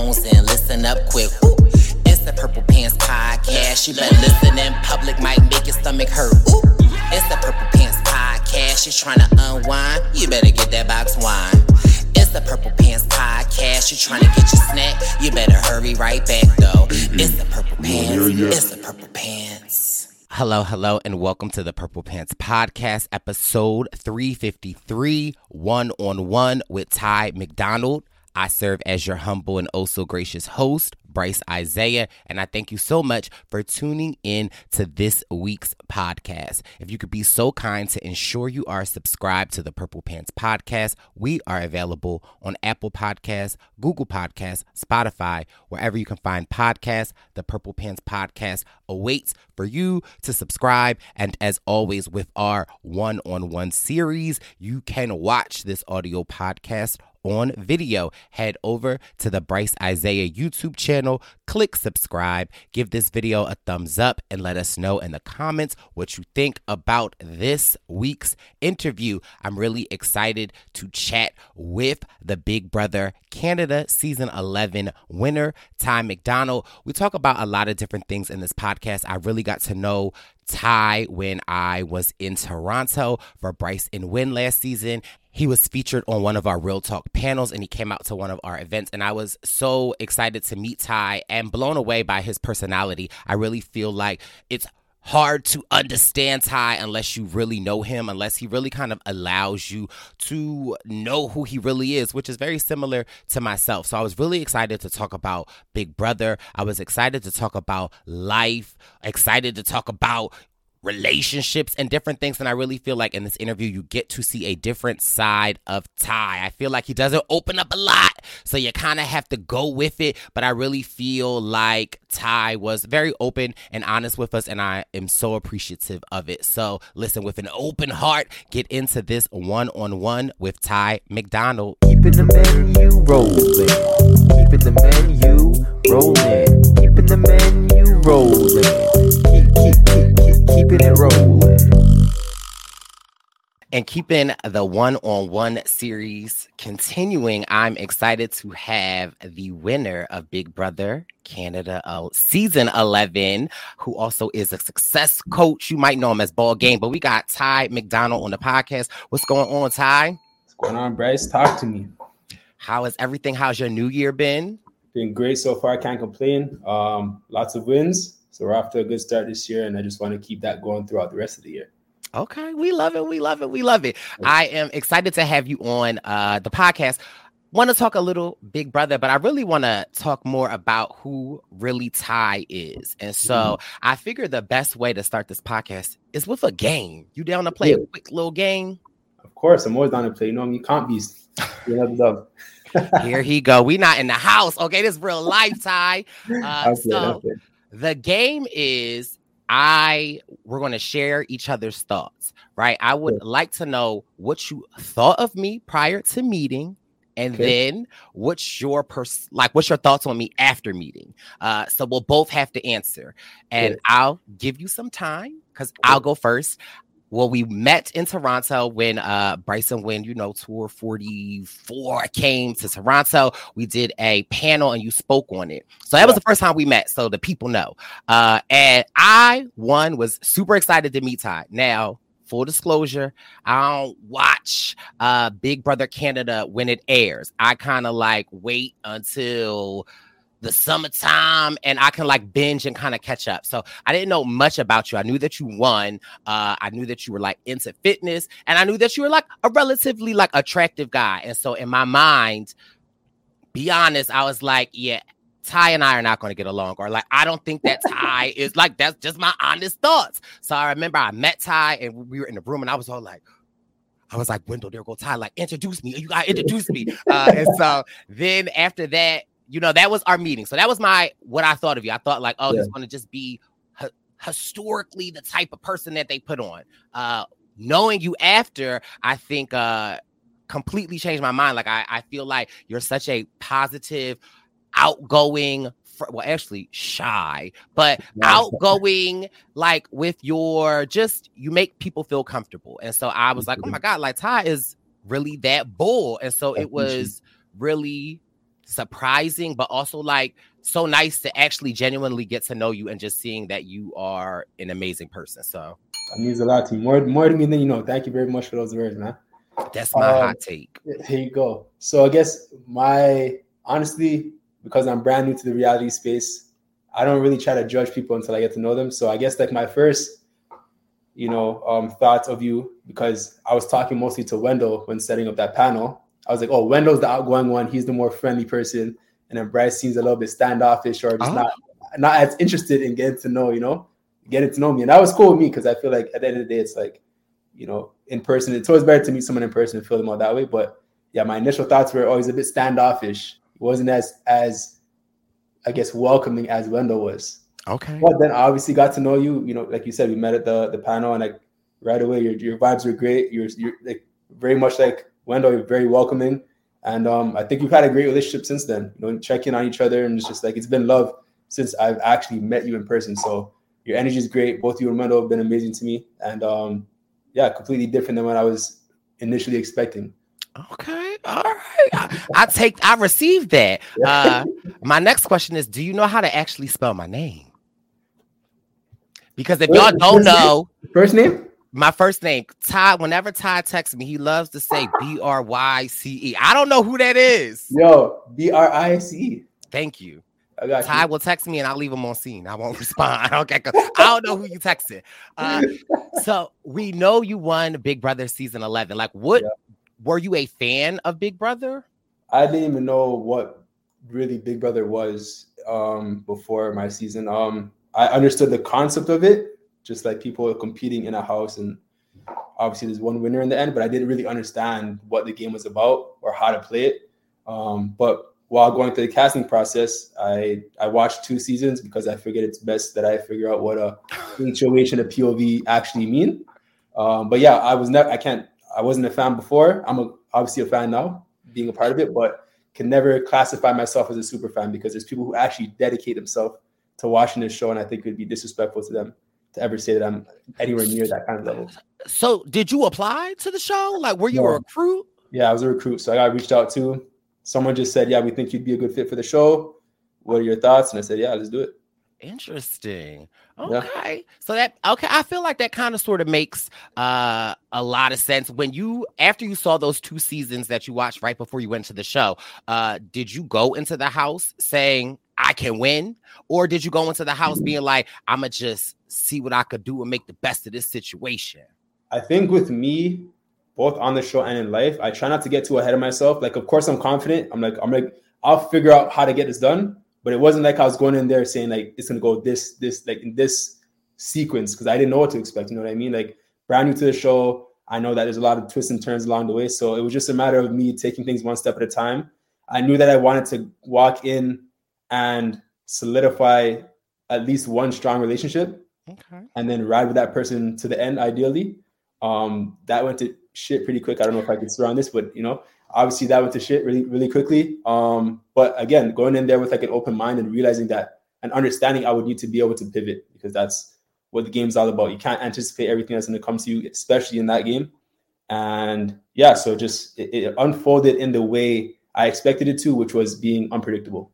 and listen up quick. Woo. It's the Purple Pants podcast. You better listen in public, might make your stomach hurt. Ooh. It's the Purple Pants podcast. You're trying to unwind. You better get that box wine. It's the Purple Pants podcast. You're trying to get your snack. You better hurry right back though. It's the Purple Pants. It's the Purple Pants. Hello, hello, and welcome to the Purple Pants Podcast, episode 353, one on one with Ty McDonald. I serve as your humble and oh so gracious host, Brice Izyah, and I thank you so much for tuning in to this week's podcast. If you could be so kind to ensure you are subscribed to the Purple Pants Podcast, we are available on Apple Podcasts, Google Podcasts, Spotify, wherever you can find podcasts. The Purple Pants Podcast awaits for you to subscribe. And as always, with our one on one series, you can watch this audio podcast on video. Head over to the Brice Izyah YouTube channel, click subscribe, give this video a thumbs up, and let us know in the comments what you think about this week's interview. I'm really excited to chat with the Big Brother Canada Season 11 winner, Ty McDonald. We talk about a lot of different things in this podcast. I really got to know Ty when I was in Toronto for Brice and Win last season. He was featured on one of our Real Talk panels and he came out to one of our events. And I was so excited to meet Ty and blown away by his personality. I really feel like it's hard to understand Ty unless you really know him, unless he really kind of allows you to know who he really is, which is very similar to myself. So I was really excited to talk about Big Brother. I was excited to talk about life, excited to talk about relationships and different things. And I really feel like in this interview, you get to see a different side of Ty. I feel like he doesn't open up a lot, so you kind of have to go with it. But I really feel like Ty was very open and honest with us, and I am so appreciative of it. So listen, with an open heart, get into this one on one with Ty McDonald. Keeping the menu rolling. Keeping the menu rolling. Keeping the menu rolling. Keep, keep, keep, keeping it rolling. And keeping the one on one series continuing, I'm excited to have the winner of Big Brother Canada uh, season 11, who also is a success coach. You might know him as Ball Game, but we got Ty McDonald on the podcast. What's going on, Ty? What's going on, Brice? Talk to me. How is everything? How's your new year been? Been great so far. I Can't complain. Um, lots of wins. So we're off to a good start this year, and I just want to keep that going throughout the rest of the year. Okay, we love it. We love it. We love it. I am excited to have you on uh, the podcast. Want to talk a little Big Brother, but I really want to talk more about who really Ty is. And so mm-hmm. I figure the best way to start this podcast is with a game. You down to play yeah. a quick little game? Of course, I'm always down to play. You know, you can't be. You love. Here he go. We not in the house. Okay, this real life, Ty. Uh, so the game is I we're going to share each other's thoughts, right? I would yeah. like to know what you thought of me prior to meeting and okay. then what's your pers- like what's your thoughts on me after meeting uh so we'll both have to answer and yeah. i'll give you some time because i'll go first well, we met in Toronto when uh Bryson when you know tour 44 came to Toronto. We did a panel and you spoke on it. So that was the first time we met. So the people know. Uh and I one was super excited to meet Ty. Now, full disclosure, I don't watch uh Big Brother Canada when it airs. I kind of like wait until the summertime and I can like binge and kind of catch up. So I didn't know much about you. I knew that you won. Uh, I knew that you were like into fitness and I knew that you were like a relatively like attractive guy. And so in my mind, be honest, I was like, yeah, Ty and I are not going to get along, or like, I don't think that Ty is like, that's just my honest thoughts. So I remember I met Ty and we were in the room and I was all like, I was like, Wendell, there go Ty, like, introduce me. You got to introduce me. Uh, and so then after that, you know, that was our meeting. So that was my what I thought of you. I thought like, oh, yeah. he's going to just be historically the type of person that they put on. Uh, knowing you after, I think uh, completely changed my mind. Like I, I feel like you're such a positive, outgoing. Well, actually, shy, but outgoing, like with your just you make people feel comfortable. And so I was like, oh my God, like Ty is really that bull. And so it was really surprising, but also like so nice to actually genuinely get to know you and just seeing that you are an amazing person. So that means a lot to me. More more to me than you know. Thank you very much for those words, man. That's my um, hot take. Here you go. So I guess my honestly, because I'm brand new to the reality space, I don't really try to judge people until I get to know them. So I guess like my first, you know, um, thoughts of you, because I was talking mostly to Wendell when setting up that panel. I was like, oh, Wendell's the outgoing one. He's the more friendly person. And then Brice seems a little bit standoffish or just oh. not not as interested in getting to know, you know, getting to know me. And that was cool with me because I feel like at the end of the day, it's like, you know, in person, it's always better to meet someone in person and feel them out that way. But yeah, my initial thoughts were always a bit standoffish. It wasn't as as I guess welcoming as Wendell was. Okay. But then I obviously got to know you. You know, like you said, we met at the the panel, and like right away, your your vibes were great. You're you're like very much like Wendell, you're very welcoming. And um, I think we've had a great relationship since then. You know, checking on each other, and it's just like it's been love since I've actually met you in person. So your energy is great. Both you and Wendell have been amazing to me, and um, yeah, completely different than what I was initially expecting. Okay, all right. I, I take, I received that. Uh, my next question is: Do you know how to actually spell my name? Because if y'all don't know, first name my first name, Ty. Whenever Ty texts me, he loves to say B R Y C E. I don't know who that is. Yo, B R I C E. Thank you. I got Ty you. will text me and I'll leave him on scene. I won't respond. Okay, I don't know who you texted. Uh, so we know you won Big Brother season 11. Like, what yeah. were you a fan of Big Brother? I didn't even know what really Big Brother was um, before my season. Um, I understood the concept of it, just like people competing in a house and obviously there's one winner in the end but i didn't really understand what the game was about or how to play it. Um, but while going through the casting process i i watched two seasons because i figured it's best that i figure out what a hoh and a pov actually mean. Um, but yeah i was never i can't i wasn't a fan before. I'm a, obviously a fan now being a part of it but can never classify myself as a super fan because there's people who actually dedicate themselves to watching this show and i think it would be disrespectful to them to ever say that I'm anywhere near that kind of level. So, did you apply to the show? Like, were you No. a recruit? Yeah, I was a recruit, so I got reached out to. Someone just said, "Yeah, we think you'd be a good fit for the show. What are your thoughts?" And I said, "Yeah, let's do it." Interesting. Yeah. Okay. So that okay, I feel like that kind of sort of makes uh a lot of sense when you after you saw those two seasons that you watched right before you went to the show, uh did you go into the house saying I can win or did you go into the house being like I'm gonna just see what I could do and make the best of this situation? I think with me, both on the show and in life, I try not to get too ahead of myself. Like, of course, I'm confident. I'm like, I'm like, I'll figure out how to get this done. But it wasn't like I was going in there saying like it's gonna go this, this, like in this sequence because I didn't know what to expect. You know what I mean? Like brand new to the show. I know that there's a lot of twists and turns along the way. So it was just a matter of me taking things one step at a time. I knew that I wanted to walk in and solidify at least one strong relationship Okay. and then ride with that person to the end, ideally. Um, that went to shit pretty quick. I don't know if I could on this, but you know, obviously that went to shit really, really quickly. Um, but again, going in there with like an open mind and realizing that and understanding I would need to be able to pivot because that's what the game's all about. You can't anticipate everything that's going to come to you, especially in that game. And yeah, so just it, it unfolded in the way I expected it to, which was being unpredictable.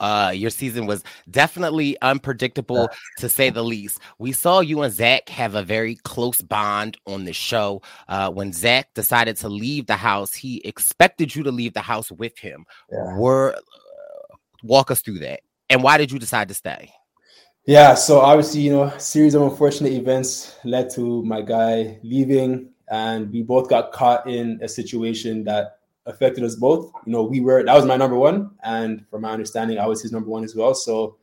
Uh, your season was definitely unpredictable to say the least. We saw you and Zach have a very close bond on the show. Uh, when Zach decided to leave the house, he expected you to leave the house with him. Were uh, walk us through that, and why did you decide to stay? Yeah, so obviously, you know, a series of unfortunate events led to my guy leaving, and we both got caught in a situation that affected us both. You know, we were that was my number one, and from my understanding, I was his number one as well. So,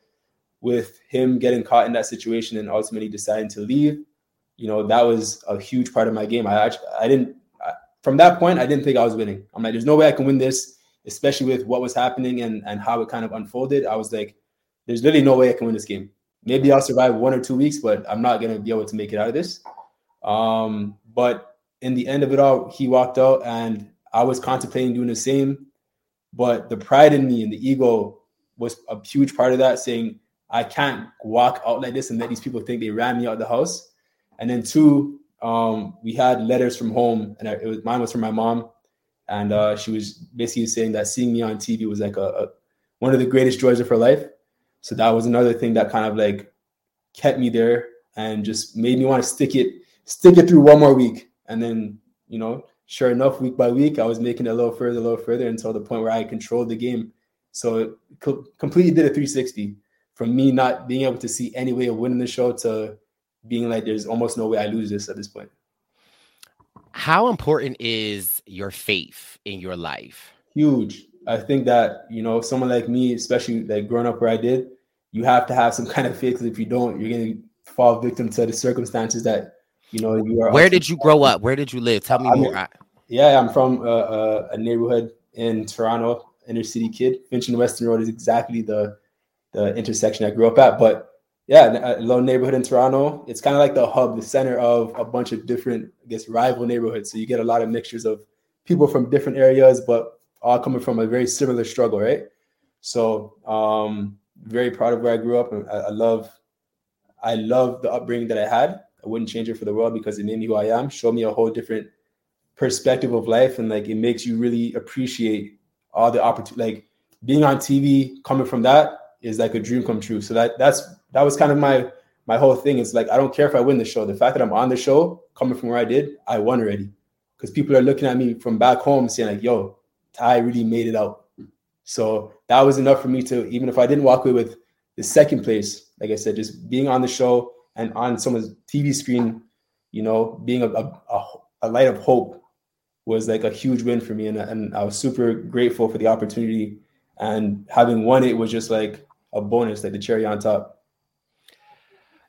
with him getting caught in that situation and ultimately deciding to leave, you know, that was a huge part of my game. I actually, I didn't I, from that point, I didn't think I was winning. I'm like, there's no way I can win this, especially with what was happening and and how it kind of unfolded. I was like, there's literally no way I can win this game. Maybe I'll survive one or two weeks, but I'm not gonna be able to make it out of this. Um, but in the end of it all, he walked out, and I was contemplating doing the same. But the pride in me and the ego was a huge part of that, saying I can't walk out like this and let these people think they ran me out of the house. And then two, um, we had letters from home, and was mine was from my mom, and uh, she was basically saying that seeing me on TV was like a, a one of the greatest joys of her life. So that was another thing that kind of like kept me there and just made me want to stick it, stick it through one more week. And then, you know, sure enough, week by week, I was making it a little further, a little further until the point where I controlled the game. So it co- completely did a 360 from me not being able to see any way of winning the show to being like, there's almost no way I lose this at this point. How important is your faith in your life? Huge. I think that, you know, someone like me, especially like growing up where I did, you have to have some kind of faith because if you don't, you're going to fall victim to the circumstances that, you know, you are. Where did you grow up? Where did you live? Tell me I'm- more. Yeah, I'm from a, a, a neighborhood in Toronto, inner city kid. Finch and Weston Road is exactly the the intersection I grew up at. But yeah, a uh, little neighborhood in Toronto. It's kind of like the hub, the center of a bunch of different, I guess, rival neighborhoods. So you get a lot of mixtures of people from different areas, but all coming from a very similar struggle, right? So um very proud of where I grew up. and I, I love I love the upbringing that I had. I wouldn't change it for the world because it made me who I am, showed me a whole different perspective of life and like it makes you really appreciate all the opportunity like being on TV coming from that is like a dream come true. So that that's that was kind of my my whole thing. It's like I don't care if I win the show. The fact that I'm on the show, coming from where I did, I won already. Because people are looking at me from back home saying, like, yo, Ty really made it out. So that was enough for me to, even if I didn't walk away with the second place, like I said, just being on the show and on someone's TV screen, you know, being a, a, a, light of hope was like a huge win for me. And, and I was super grateful for the opportunity. And having won it was just like a bonus, like the cherry on top.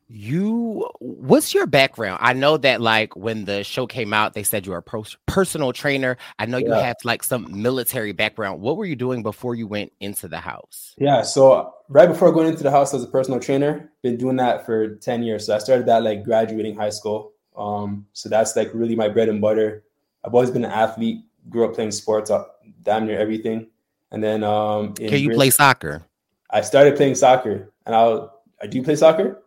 You, what's your background? I know that like when the show came out, they said you were a pro- personal trainer. I know you Yeah. have like some military background. What were you doing before you went into the house? Yeah. So right before going into the house as a personal trainer, been doing that for 10 years. So I started that like graduating high school. Um, so that's like really my bread and butter. I've always been an athlete, grew up playing sports, uh, damn near everything. And then um Can you grade- play soccer? I started playing soccer and I'll I do play soccer.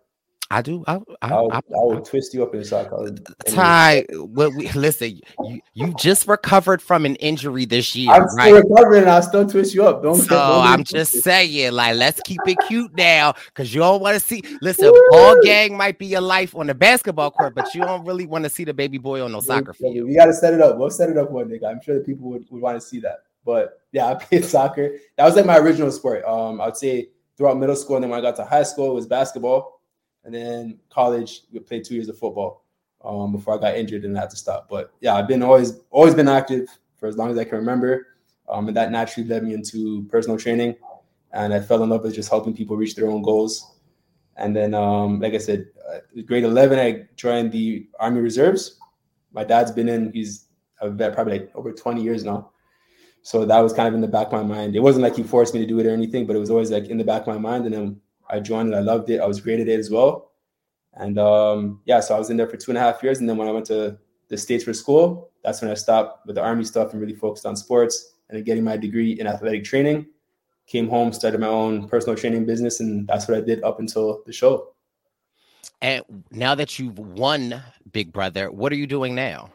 I do. I, I, I'll, I, I will twist you up in soccer. Ty, what we listen, you, you just recovered from an injury this year. I'm right? still recovering. I'll still twist you up. Don't. So don't I'm just saying, like, let's keep it cute now, because you don't want to see. Listen, ball gang might be your life on the basketball court, but you don't really want to see the baby boy on no soccer field. We got to set it up. We'll set it up one day. I'm sure that people would, would want to see that. But yeah, I played soccer. That was like my original sport. Um, I'd say throughout middle school, and then when I got to high school, it was basketball and then college we played two years of football um, before I got injured and I had to stop. But yeah, I've been always always been active for as long as I can remember, um, and that naturally led me into personal training, and I fell in love with just helping people reach their own goals. And then, um, like I said, uh, grade eleven, I joined the Army Reserves. My dad's been in; he's a vet probably like over twenty years now. So that was kind of in the back of my mind. It wasn't like he forced me to do it or anything, but it was always like in the back of my mind. And then I joined it. I loved it. I was great at it as well. And um, yeah, so I was in there for two and a half years. And then when I went to the States for school, that's when I stopped with the Army stuff and really focused on sports and then getting my degree in athletic training. Came home, started my own personal training business, and that's what I did up until the show. And now that you've won Big Brother, what are you doing now?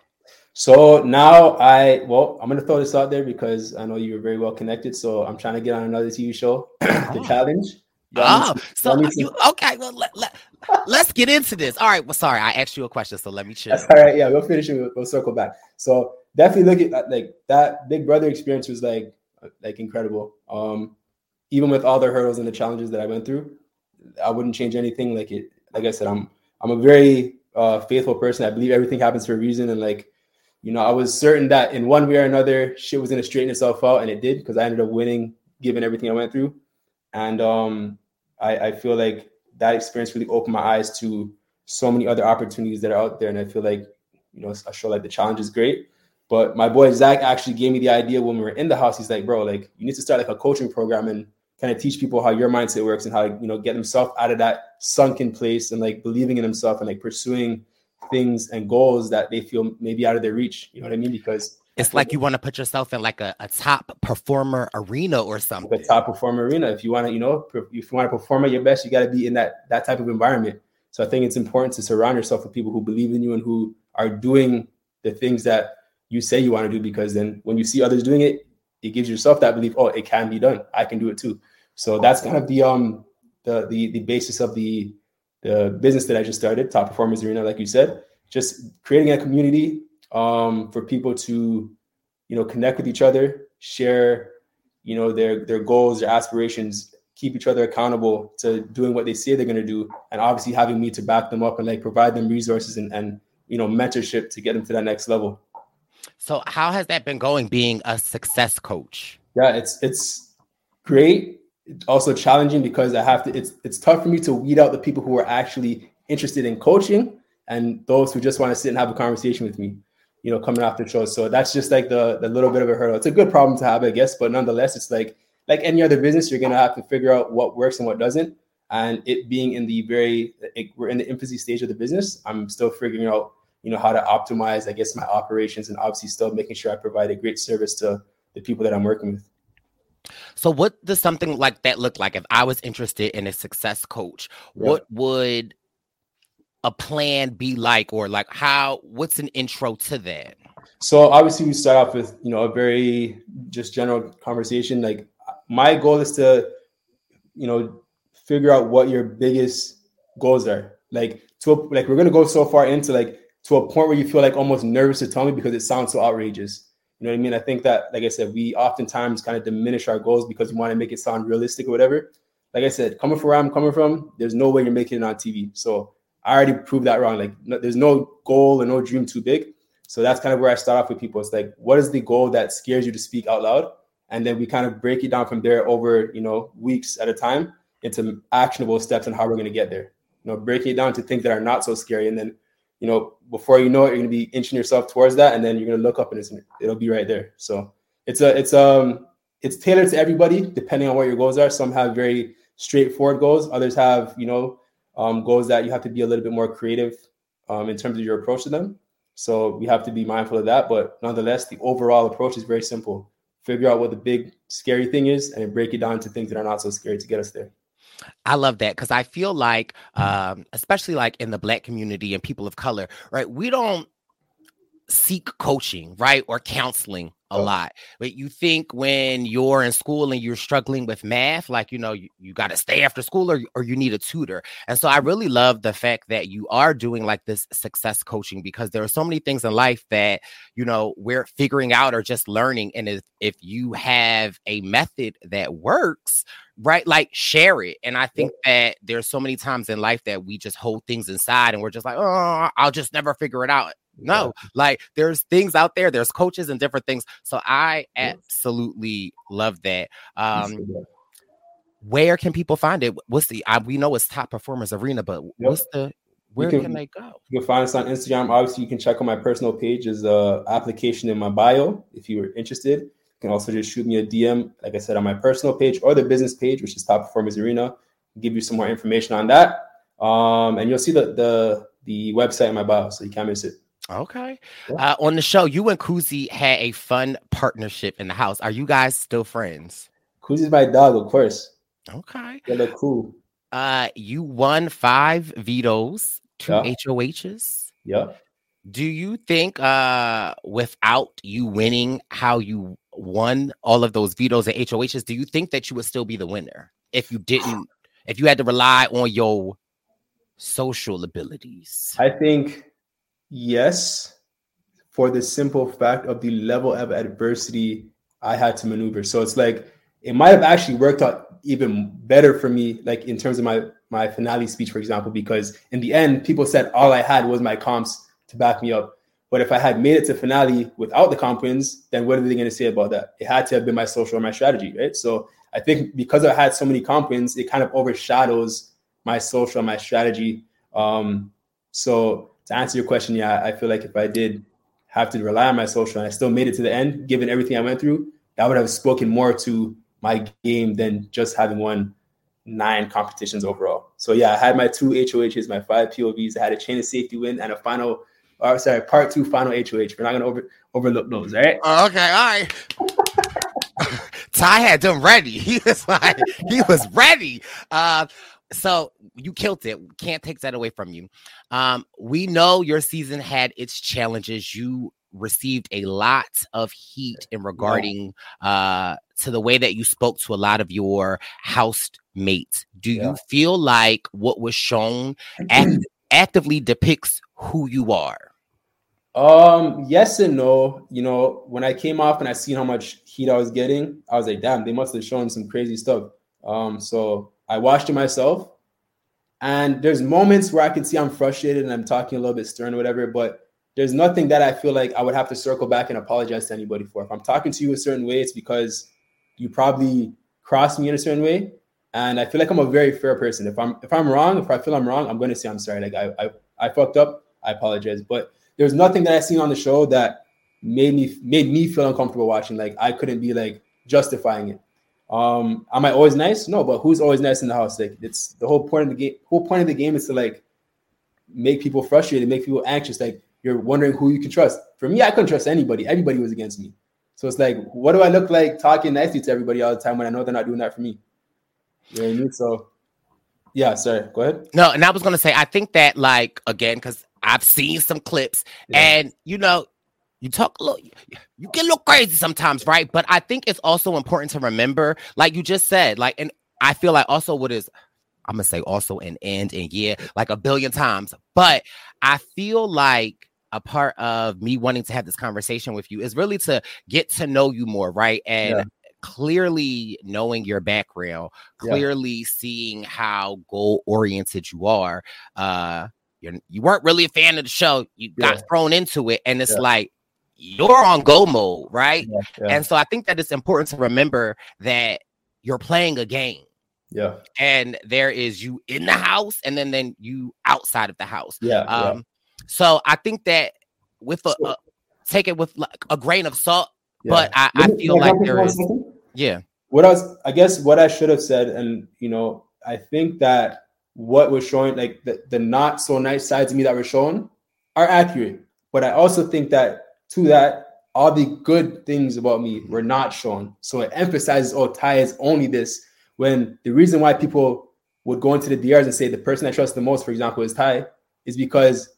So now I, well, I'm going to throw this out there because I know you're very well connected. So I'm trying to get on another TV show, The Challenge. Oh, so you okay? Well, let, let, let's get into this. All right. Well, sorry, I asked you a question, so let me chill. That's all right. Yeah, we'll finish it. We'll, we'll circle back. So definitely look at like that Big Brother experience was like like incredible. Um, even with all the hurdles and the challenges that I went through, I wouldn't change anything. Like it, like I said, I'm I'm a very uh, faithful person. I believe everything happens for a reason, and like you know, I was certain that in one way or another, shit was gonna straighten itself out, and it did because I ended up winning, given everything I went through. And um, I, I feel like that experience really opened my eyes to so many other opportunities that are out there. And I feel like, you know, a show like The Challenge is great. But my boy Zach actually gave me the idea when we were in the house. He's like, bro, like you need to start like a coaching program and kind of teach people how your mindset works and how you know, get themselves out of that sunken place and like believing in themselves and like pursuing things and goals that they feel maybe out of their reach. You know what I mean? Because it's like you want to put yourself in like a, a top performer arena or something. A top performer arena. If you want to, you know, if you want to perform at your best, you got to be in that that type of environment. So I think it's important to surround yourself with people who believe in you and who are doing the things that you say you want to do. Because then when you see others doing it, it gives yourself that belief. Oh, it can be done. I can do it too. So that's kind of the um the the the basis of the the business that I just started, Top Performers Arena, like you said, just creating a community um, for people to, you know, connect with each other, share, you know, their their goals, their aspirations, keep each other accountable to doing what they say they're going to do, and obviously having me to back them up and like provide them resources and and you know mentorship to get them to that next level. So how has that been going being a success coach? Yeah, it's it's great. It's also challenging because I have to it's it's tough for me to weed out the people who are actually interested in coaching and those who just want to sit and have a conversation with me, you know, coming after shows. So that's just like the the little bit of a hurdle. It's a good problem to have, I guess, but nonetheless, it's like like any other business, you're gonna have to figure out what works and what doesn't. And it being in the very it, we're in the infancy stage of the business, I'm still figuring out, you know, how to optimize, I guess, my operations and obviously still making sure I provide a great service to the people that I'm working with. So, what does something like that look like? If I was interested in a success coach, yeah. what would a plan be like, or like how? What's an intro to that? So, obviously, we start off with you know a very just general conversation. Like, my goal is to, you know, figure out what your biggest goals are. Like, to a, like we're gonna go so far into like to a point where you feel like almost nervous to tell me because it sounds so outrageous. You know what I mean? I think that, like I said, we oftentimes kind of diminish our goals because we want to make it sound realistic or whatever. Like I said, coming from where I'm coming from, there's no way you're making it on TV. So I already proved that wrong. Like, no, there's no goal and no dream too big. So that's kind of where I start off with people. It's like, what is the goal that scares you to speak out loud? And then we kind of break it down from there over, you know, weeks at a time into actionable steps and how we're going to get there. You know, breaking it down to things that are not so scary, and then you know, before you know it, you're gonna be inching yourself towards that, and then you're gonna look up and it's it'll be right there. So it's a it's um it's tailored to everybody depending on what your goals are. Some have very straightforward goals, others have you know um, goals that you have to be a little bit more creative um, in terms of your approach to them. So we have to be mindful of that. But nonetheless, the overall approach is very simple. Figure out what the big scary thing is and break it down to things that are not so scary to get us there. I love that because I feel like, um, especially like in the black community and people of color, right? We don't seek coaching, right? Or counseling a lot. But you think when you're in school and you're struggling with math, like, you know, you, you got to stay after school or, or you need a tutor. And so I really love the fact that you are doing like this success coaching because there are so many things in life that, you know, we're figuring out or just learning. And if, if you have a method that works, right like share it and i think that there's so many times in life that we just hold things inside and we're just like oh i'll just never figure it out no, like there's things out there, there's coaches and different things. So I absolutely love that. Um where can people find it? What's the I, we know it's top performers arena, but what's the where can, can, they go? You can find us on Instagram. Obviously, you can check on my personal page. Is a application in my bio if you were interested. You can also just shoot me a DM, like I said, on my personal page or the business page, which is Top Performers Arena. I'll give you some more information on that. Um, and you'll see the the the website in my bio, so you can't miss it. Okay. Uh, on the show, you and Kuzi had a fun partnership in the house. Are you guys still friends? Kuzi's my dog, of course. Okay. Yeah, they're cool. Uh, you won five vetoes, two Yeah. HOHs. Yeah. Do you think, uh, without you winning how you won all of those vetoes and HOHs, do you think that you would still be the winner if you didn't, if you had to rely on your social abilities? I think yes, for the simple fact of the level of adversity I had to maneuver. So it's like it might have actually worked out even better for me, like in terms of my my finale speech, for example, because in the end, people said all I had was my comps to back me up. But if I had made it to finale without the comp wins, then what are they going to say about that? It had to have been my social or my strategy, right? So I think because I had so many comp wins, it kind of overshadows my social and my strategy. Um, so to answer your question, yeah, I feel like if I did have to rely on my social and I still made it to the end, given everything I went through, that would have spoken more to my game than just having won nine competitions overall. So yeah, I had my two HOHs, my five POVs. I had a chain of safety win and a final, or sorry, part two final HOH. We're not gonna over, overlook those, all right? Oh, okay, all right. Ty had them ready. He was like, he was ready. Uh, so you killed it. Can't take that away from you. Um, we know your season had its challenges. You received a lot of heat in regarding uh to the way that you spoke to a lot of your housemates. Do you feel like what was shown act- actively depicts who you are? Um, yes and no. You know, when I came off and I seen how much heat I was getting, I was like, damn, they must have shown some crazy stuff. Um, so I watched it myself. And there's moments where I can see I'm frustrated and I'm talking a little bit stern or whatever, but there's nothing that I feel like I would have to circle back and apologize to anybody for. If I'm talking to you a certain way, it's because you probably crossed me in a certain way. And I feel like I'm a very fair person. If I'm if I'm wrong, if I feel I'm wrong, I'm gonna say I'm sorry. Like I I, I fucked up, I apologize. But there's nothing that I seen on the show that made me made me feel uncomfortable watching. Like I couldn't be like justifying it. Um, am I always nice? No, but who's always nice in the house? Like it's the whole point of the game. Whole point of the game is to like make people frustrated, make people anxious. Like you're wondering who you can trust. For me, I couldn't trust anybody. Everybody was against me. So it's like, what do I look like talking nicely to everybody all the time when I know they're not doing that for me? You know what I mean? So yeah, sorry. Go ahead. No, and I was gonna say, I think that like again, because I've seen some clips, and you know, you talk a little, you get a little crazy sometimes, right? But I think it's also important to remember, like you just said, like, and I feel like also what is, I'm gonna say also and end and yeah, like a billion times, but I feel like a part of me wanting to have this conversation with you is really to get to know you more, right? And Yeah. clearly knowing your background, Yeah. clearly seeing how goal oriented you are. Uh, you're, you weren't really a fan of the show. You got Yeah. thrown into it, and it's Yeah. like you're on go mode, right? yeah. And so I think that it's important to remember that you're playing a game. Yeah. And there is you in the house and then then you outside of the house. Yeah, yeah. Um so I think that with a, a take it with like a grain of salt, but I, I feel like there is yeah. what I was, I guess, what I should have said, and you know, I think that what was showing, like the, the not so nice sides of me that were shown, are accurate. But I also think that to that, all the good things about me mm-hmm. were not shown. So it emphasizes, oh, Ty is only this. When the reason why people would go into the DRs and say the person I trust the most, for example, is Ty, is because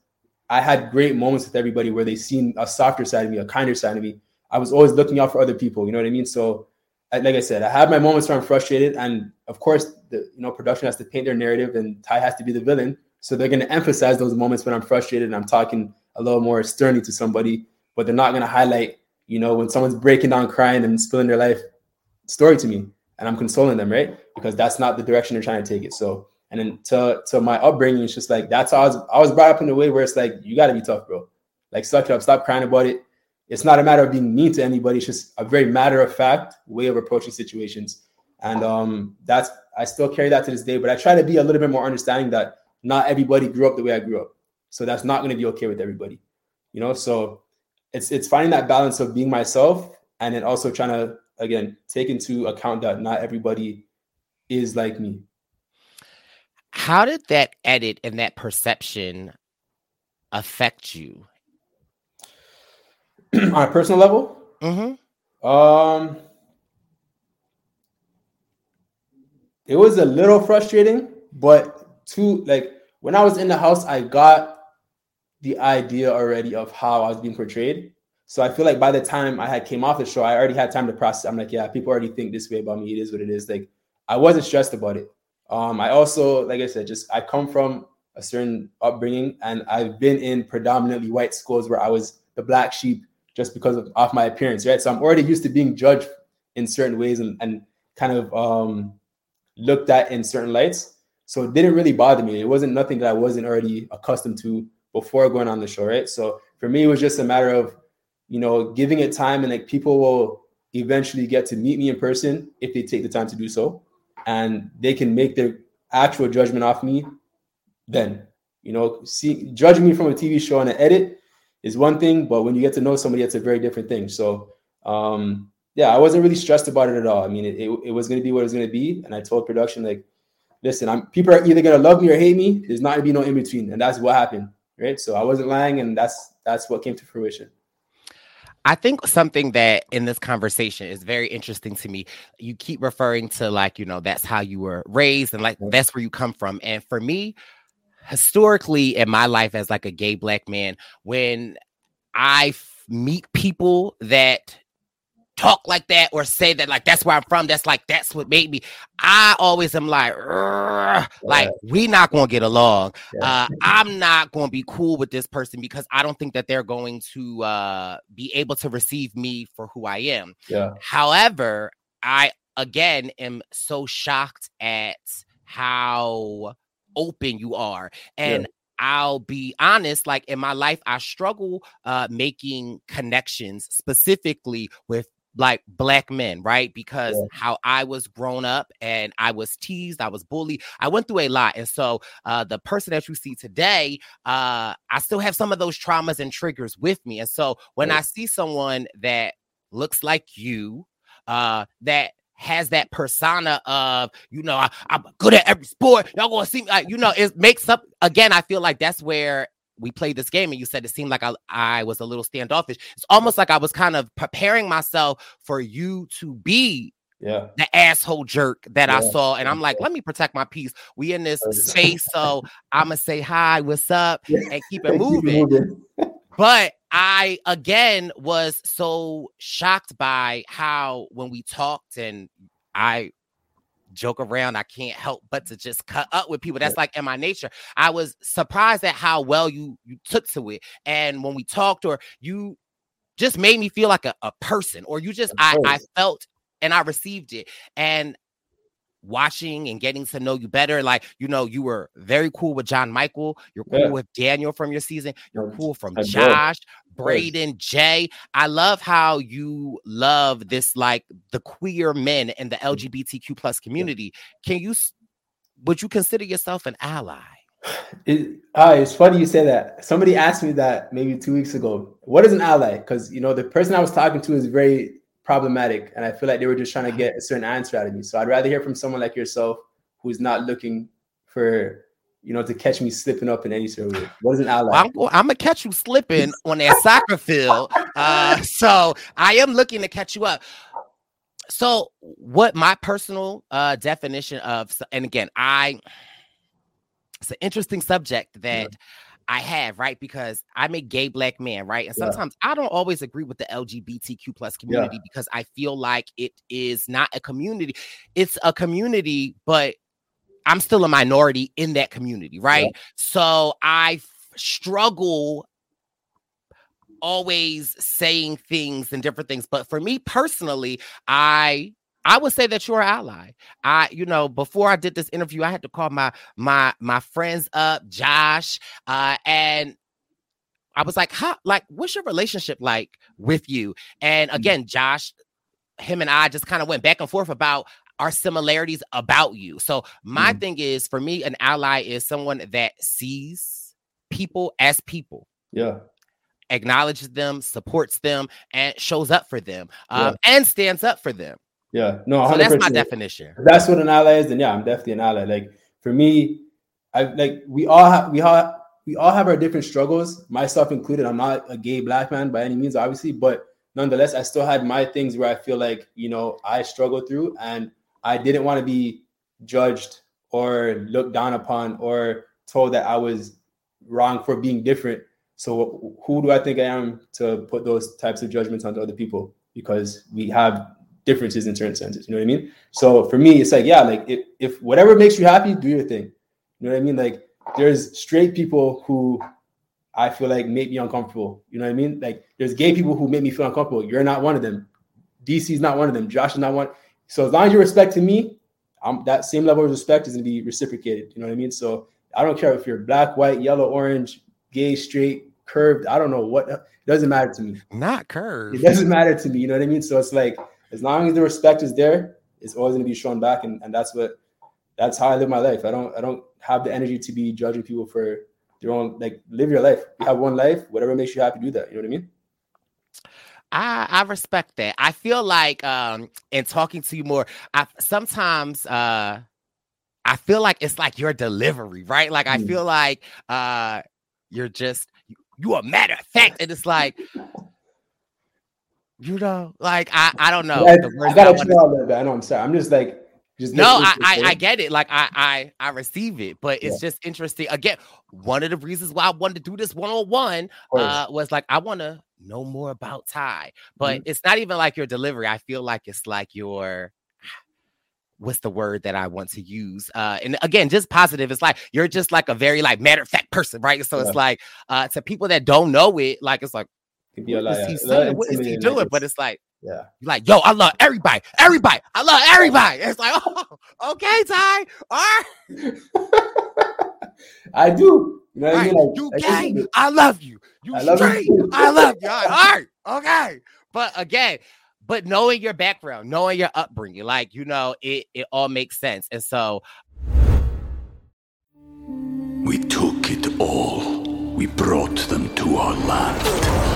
I had great moments with everybody where they seen a softer side of me, a kinder side of me. I was always looking out for other people. You know what I mean? So, like I said, I have my moments where I'm frustrated, and of course, the you know production has to paint their narrative, and Ty has to be the villain. So they're going to emphasize those moments when I'm frustrated and I'm talking a little more sternly to somebody, but they're not going to highlight, you know, when someone's breaking down, crying, and spilling their life story to me, and I'm consoling them, right? Because that's not the direction they're trying to take it. So and then to to my upbringing, it's just like that's how I was I was brought up in a way where it's like you gotta be tough, bro. Like suck it up, stop crying about it. It's not a matter of being mean to anybody, it's just a very matter of fact way of approaching situations. And um that's I still carry that to this day, but I try to be a little bit more understanding that not everybody grew up the way I grew up. So that's not gonna be okay with everybody. You know, so it's it's finding that balance of being myself and then also trying to again take into account that not everybody is like me how did that edit and that perception affect you on a personal level? Mm-hmm. Um, it was a little frustrating, but to like when I was in the house, I got the idea already of how I was being portrayed. So I feel like by the time I had came off the show, I already had time to process. I'm like, yeah, people already think this way about me. It is what it is. Like I wasn't stressed about it. Um, I also, like I said, just I come from a certain upbringing, and I've been in predominantly white schools where I was the black sheep just because of, of my appearance, right? So I'm already used to being judged in certain ways and, and kind of um, looked at in certain lights. So it didn't really bother me. It wasn't nothing that I wasn't already accustomed to before going on the show, right? So for me, it was just a matter of, you know, giving it time and like people will eventually get to meet me in person if they take the time to do so. And they can make their actual judgment off me then you know? See judging me from a tv show and an edit is one thing but when you get to know somebody it's a very different thing. So um yeah i wasn't really stressed about it at all. I mean it, it, it was going to be what it was going to be. And i told production like listen i'm people are either going to love me or hate me. There's not going to be no in between and that's what happened right so i wasn't lying and that's that's what came to fruition I think something that in this conversation is very interesting to me. You keep referring to like, you know, that's how you were raised and like that's where you come from. And for me, historically in my life as like a gay black man, when I f- meet people that talk like that or say that like that's where I'm from. That's like that's what made me. I always am like, like we not gonna get along. Uh, I'm not gonna be cool with this person because I don't think that they're going to uh, be able to receive me for who I am. Yeah. However, I again am so shocked at how open you are and. Yeah. I'll be honest, like in my life, I struggle uh, making connections specifically with like black men, right? Because yeah. how I was grown up and I was teased, I was bullied, I went through a lot. And so uh, the person that you see today, uh, I still have some of those traumas and triggers with me. And so when yeah. I see someone that looks like you, uh, that has that persona of you know I, am good at every sport y'all gonna see me uh, you know it makes up again i feel like that's where we played this game and you said it seemed like I, I was a little standoffish. It's almost like I was kind of preparing myself for you to be yeah the asshole jerk that yeah. I saw. And I'm like, let me protect my peace. We in this space, so I'ma say hi, what's up, and keep it moving. but I again was so shocked by how when we talked and I joke around. I can't help but to just cut up with people. That's like in my nature. I was surprised at how well you you took to it. And when we talked, or you just made me feel like a, a person, or you just I, I felt and I received it. And watching and getting to know you better. Like, you know, you were very cool with John Michael. You're cool yeah. with Daniel from your season. You're cool from Josh, Braden, Jay. I love how you love this, like the queer men in the mm. LGBTQ plus community. Can you, would you consider yourself an ally? It, uh, it's funny you say that. Somebody asked me that maybe two weeks ago. What is an ally? Because you know the person I was talking to is very problematic. And I feel like they were just trying to get a certain answer out of me. So I'd rather hear from someone like yourself who's not looking for, you know, to catch me slipping up in any sort of way. What is an ally? I'm, I'm gonna catch you slipping on that soccer field. Uh, so I am looking to catch you up. So, what my personal uh definition of, and again, I, it's an interesting subject that. Yeah. I have, right? Because I'm a gay black man, right? And sometimes yeah. I don't always agree with the LGBTQ plus community yeah. because I feel like it is not a community. It's a community, but I'm still a minority in that community, right? Yeah. So I f- struggle always saying things and different things. But for me personally, I I would say that you're an ally. I, you know, before I did this interview, I had to call my my my friends up, Josh, uh, and I was like, "Huh, like, what's your relationship like with you?" And mm. again, Josh, him and I just kind of went back and forth about our similarities about you. So my mm. thing is, for me, an ally is someone that sees people as people. Yeah acknowledges them, supports them, and shows up for them, um, yeah. and stands up for them. Yeah, no, 100%. so that's my definition. If that's what an ally is, then yeah, I'm definitely an ally. Like for me, I like we all have we all we all have our different struggles, myself included. I'm not a gay black man by any means, obviously, but nonetheless, I still had my things where I feel like you know I struggled through, and I didn't want to be judged or looked down upon or told that I was wrong for being different so who do I think I am to put those types of judgments onto other people? Because we have differences in certain senses. You know what I mean? So for me, it's like, yeah, like if, if whatever makes you happy, do your thing. You know what I mean? Like there's straight people who I feel like make me uncomfortable. You know what I mean? Like there's gay people who make me feel uncomfortable. You're not one of them. DC's not one of them. Josh is not one. So as long as you respect to me, I'm, that same level of respect is going to be reciprocated. You know what I mean? So I don't care if you're black, white, yellow, orange, gay, straight, curved. I don't know what. It doesn't matter to me. Not curved. It doesn't matter to me. You know what I mean? So it's like as long as the respect is there, it's always going to be shown back, and, and that's what that's how I live my life. I don't I don't have the energy to be judging people for their own like live your life. You have one life. Whatever makes you happy, do that. You know what I mean? I, I respect that. I feel like um in talking to you more, I sometimes uh I feel like it's like your delivery, right? Like I mm. feel like uh you're just you a matter of fact. And it's like, you know, like I, I don't know. I, I gotta chill out a little bit. I know I'm sorry. I'm just like just no, I, I, I get it. Like I I I receive it, but it's yeah. just interesting. Again, one of the reasons why I wanted to do this one on one uh was like I want to know more about Ty, but mm-hmm. it's not even like your delivery. I feel like it's like your what's the word that I want to use? Uh, and again, just positive. It's like you're just like a very like matter of fact person, right? So yeah. it's like uh, to people that don't know it, like it's like what is he saying? What is he doing? But it's like yeah, like yo, I love everybody, everybody, I love everybody. It's like oh, okay, Ty, all right. I do. You know what right. I mean? Like, you gay, I love you. You I straight, love you. I love you. All right, all right, okay. But again, but knowing your background, knowing your upbringing, like you know, it it all makes sense. And so we took it all. We brought them to our land.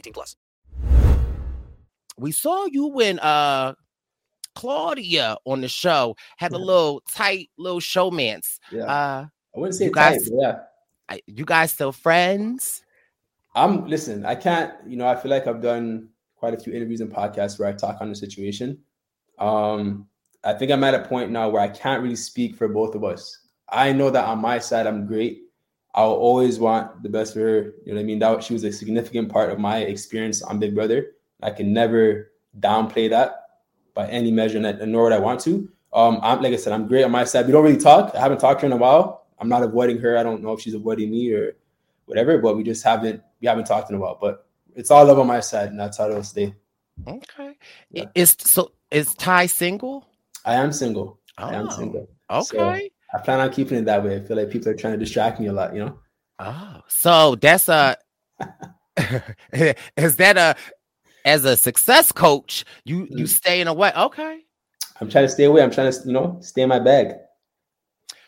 18 plus. We saw you when uh Claudia on the show had a little tight little showmance. Yeah. Uh I wouldn't say You tight, guys- yeah. I- You guys still friends? I'm listen, I can't, you know, I feel like I've done quite a few interviews and podcasts where I talk on the situation. Um, I think I'm at a point now where I can't really speak for both of us. I know that on my side, I'm great. I'll always want the best for her. You know what I mean? That she was a significant part of my experience on Big Brother. I can never downplay that by any measure, and nor would I want to. Um, I'm like I said, I'm great on my side. We don't really talk. I haven't talked to her in a while. I'm not avoiding her. I don't know if she's avoiding me or whatever, but we just haven't we haven't talked in a while. But it's all love on my side, and that's how it'll stay. Okay. Is so is Ty single? I am single. I am Oh, single. okay. I plan on keeping it that way. I feel like people are trying to distract me a lot, you know? Oh, so that's a is that a as a success coach, you you mm. staying away. Okay. I'm trying to stay away. I'm trying to, you know, stay in my bag.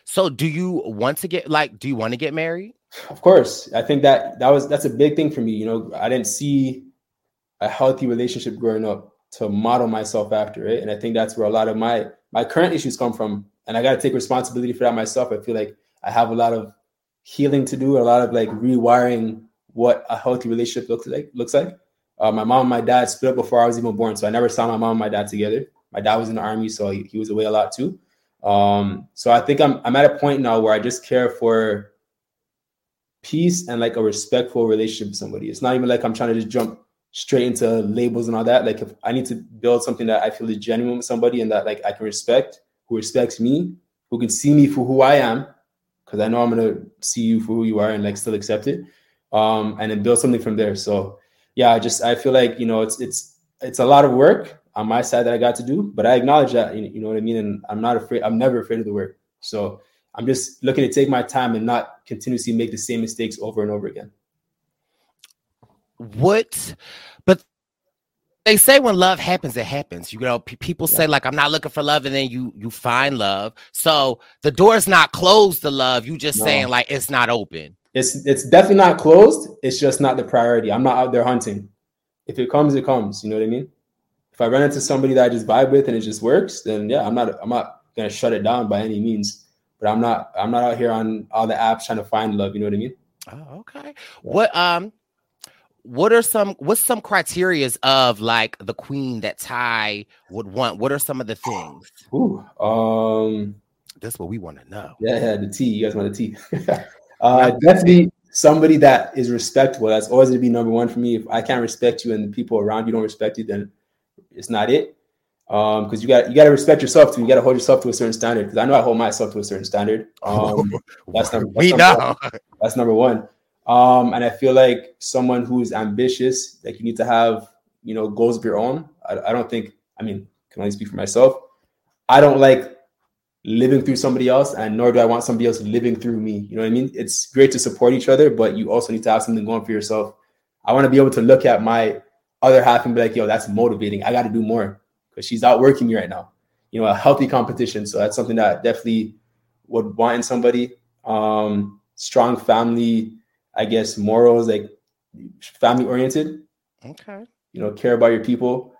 So do you want to get like do you want to get married? Of course. I think that that was that's a big thing for me. You know, I didn't see a healthy relationship growing up to model myself after it. And I think that's where a lot of my my current issues come from. And I got to take responsibility for that myself. I feel like I have a lot of healing to do, a lot of like rewiring what a healthy relationship looks like. Looks like. Uh, my mom and my dad split up before I was even born, so I never saw my mom and my dad together. My dad was in the army, so he, he was away a lot too. Um, so I think I'm I'm at a point now where I just care for peace and like a respectful relationship with somebody. It's not even like I'm trying to just jump straight into labels and all that. Like if I need to build something that I feel is genuine with somebody and that like I can respect, who respects me, who can see me for who I am, because I know I'm gonna see you for who you are and like still accept it. Um, and then build something from there. So yeah, I just I feel like you know it's it's it's a lot of work on my side that I got to do, but I acknowledge that you know what I mean, and I'm not afraid. I'm never afraid of the work. So I'm just looking to take my time and not continuously make the same mistakes over and over again. What they say when love happens, it happens. You know, pe- people say like I'm not looking for love, and then you you find love. So the door's not closed to love. You just No. saying like it's not open. It's it's definitely not closed. It's just not the priority. I'm not out there hunting. If it comes, it comes. You know what I mean? If I run into somebody that I just vibe with and it just works, then yeah, I'm not I'm not gonna shut it down by any means. But I'm not I'm not out here on all the apps trying to find love. You know what I mean? Oh, okay. What um what are some what's some criterias of like the queen that Ty would want? What are some of the things? Ooh, um, That's what we want to know. Yeah, yeah, the T. You guys want the T? uh, definitely somebody that is respectful. That's always gonna be number one for me. If I can't respect you and the people around you don't respect you, then it's not it. Um, because you got you got to respect yourself too. You got to hold yourself to a certain standard. Because I know I hold myself to a certain standard. Um, that's number. We number know. one. That's number one. Um, and I feel like someone who's ambitious, like you need to have, you know, goals of your own. I, I don't think. I mean, can only speak for myself. I don't like living through somebody else, and nor do I want somebody else living through me. You know what I mean? It's great to support each other, but you also need to have something going for yourself. I want to be able to look at my other half and be like, yo, that's motivating. I got to do more because she's outworking me right now. You know, a healthy competition. So that's something that I definitely would want in somebody. Um, strong family, I guess, morals, like family oriented. Okay. You know, care about your people.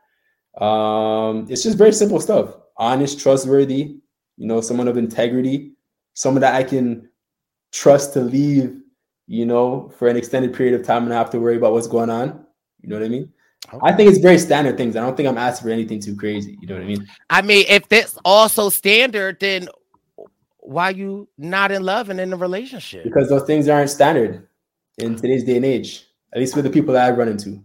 Um, it's just very simple stuff. Honest, trustworthy, you know, someone of integrity, someone that I can trust to leave, you know, for an extended period of time and I have to worry about what's going on. You know what I mean? I think it's very standard things. I don't think I'm asking for anything too crazy. You know what I mean? I mean, if that's also standard, then why you not in love and in a relationship? Because those things aren't standard in today's day and age, at least with the people that I run into.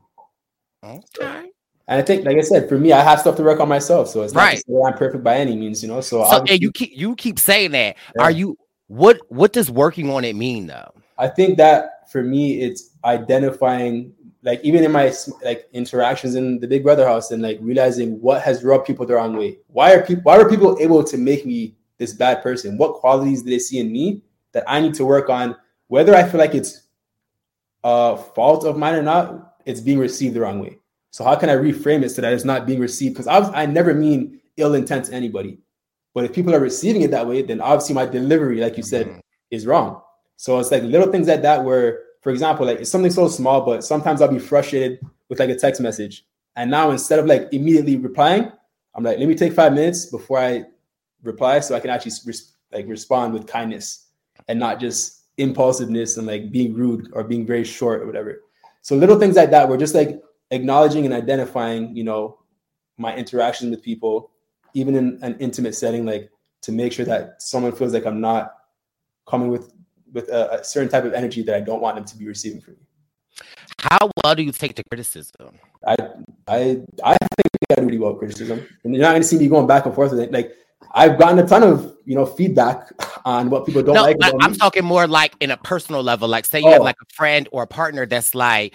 Okay. And I think, like I said, for me, I have stuff to work on myself. So it's not Right. I'm perfect by any means, you know. So, So and you keep you keep saying that. Are you what what does working on it mean though? I think that for me, it's identifying, like even in my like interactions in the Big Brother house, and like realizing what has rubbed people the wrong way. Why are people? Why were people able to make me this bad person? What qualities did they see in me that I need to work on? Whether I feel like it's a fault of mine or not, it's being received the wrong way. So how can I reframe it so that it's not being received? Because I, I never mean ill intent to anybody. But if people are receiving it that way, then obviously my delivery, like you said, mm-hmm. is wrong. So it's like little things like that where, for example, like it's something so small, but sometimes I'll be frustrated with like a text message. And now instead of like immediately replying, I'm like, let me take five minutes before I reply so I can actually res- like respond with kindness. and not just impulsiveness and like being rude or being very short or whatever. So little things like that, we're just like acknowledging and identifying, you know, my interactions with people, even in an intimate setting, like to make sure that someone feels like I'm not coming with with a, a certain type of energy that I don't want them to be receiving from me. How well do you take the criticism? I I I think I do really well with criticism, and you're not going to see me going back and forth with it. Like I've gotten a ton of you know feedback on what people don't no, like. I'm me. talking more like in a personal level. Like say you oh. have like a friend or a partner that's like,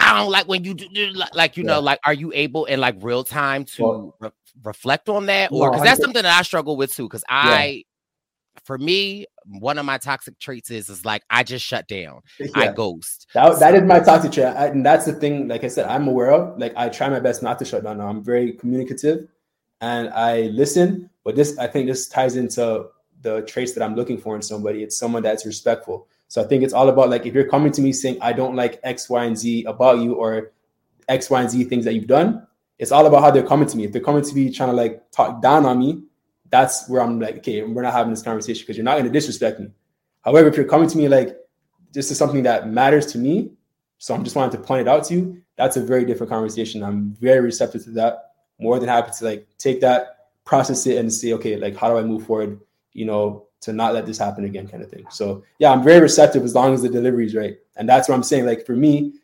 I don't like when you do like you yeah. know like are you able in like real time to well, re- reflect on that or because that's something that I struggle with too because I. Yeah. For me, one of my toxic traits is is like I just shut down. Yeah. I ghost. That, so, that is my toxic trait, I, and that's the thing. Like I said, I'm aware of. Like I try my best not to shut down. Now. I'm very communicative, and I listen. But this, I think, this ties into the traits that I'm looking for in somebody. It's someone that's respectful. So I think it's all about like if you're coming to me saying I don't like X, Y, and Z about you or X, Y, and Z things that you've done. It's all about how they're coming to me. If they're coming to me trying to like talk down on me, that's where I'm like, okay, we're not having this conversation because you're not going to disrespect me. However, if you're coming to me like this is something that matters to me, so I'm just wanting to point it out to you, that's a very different conversation. I'm very receptive to that. More than happy to like take that, process it, and see, okay, like how do I move forward? You know, to not let this happen again, kind of thing. So yeah, I'm very receptive as long as the delivery is right, and that's what I'm saying. Like for me,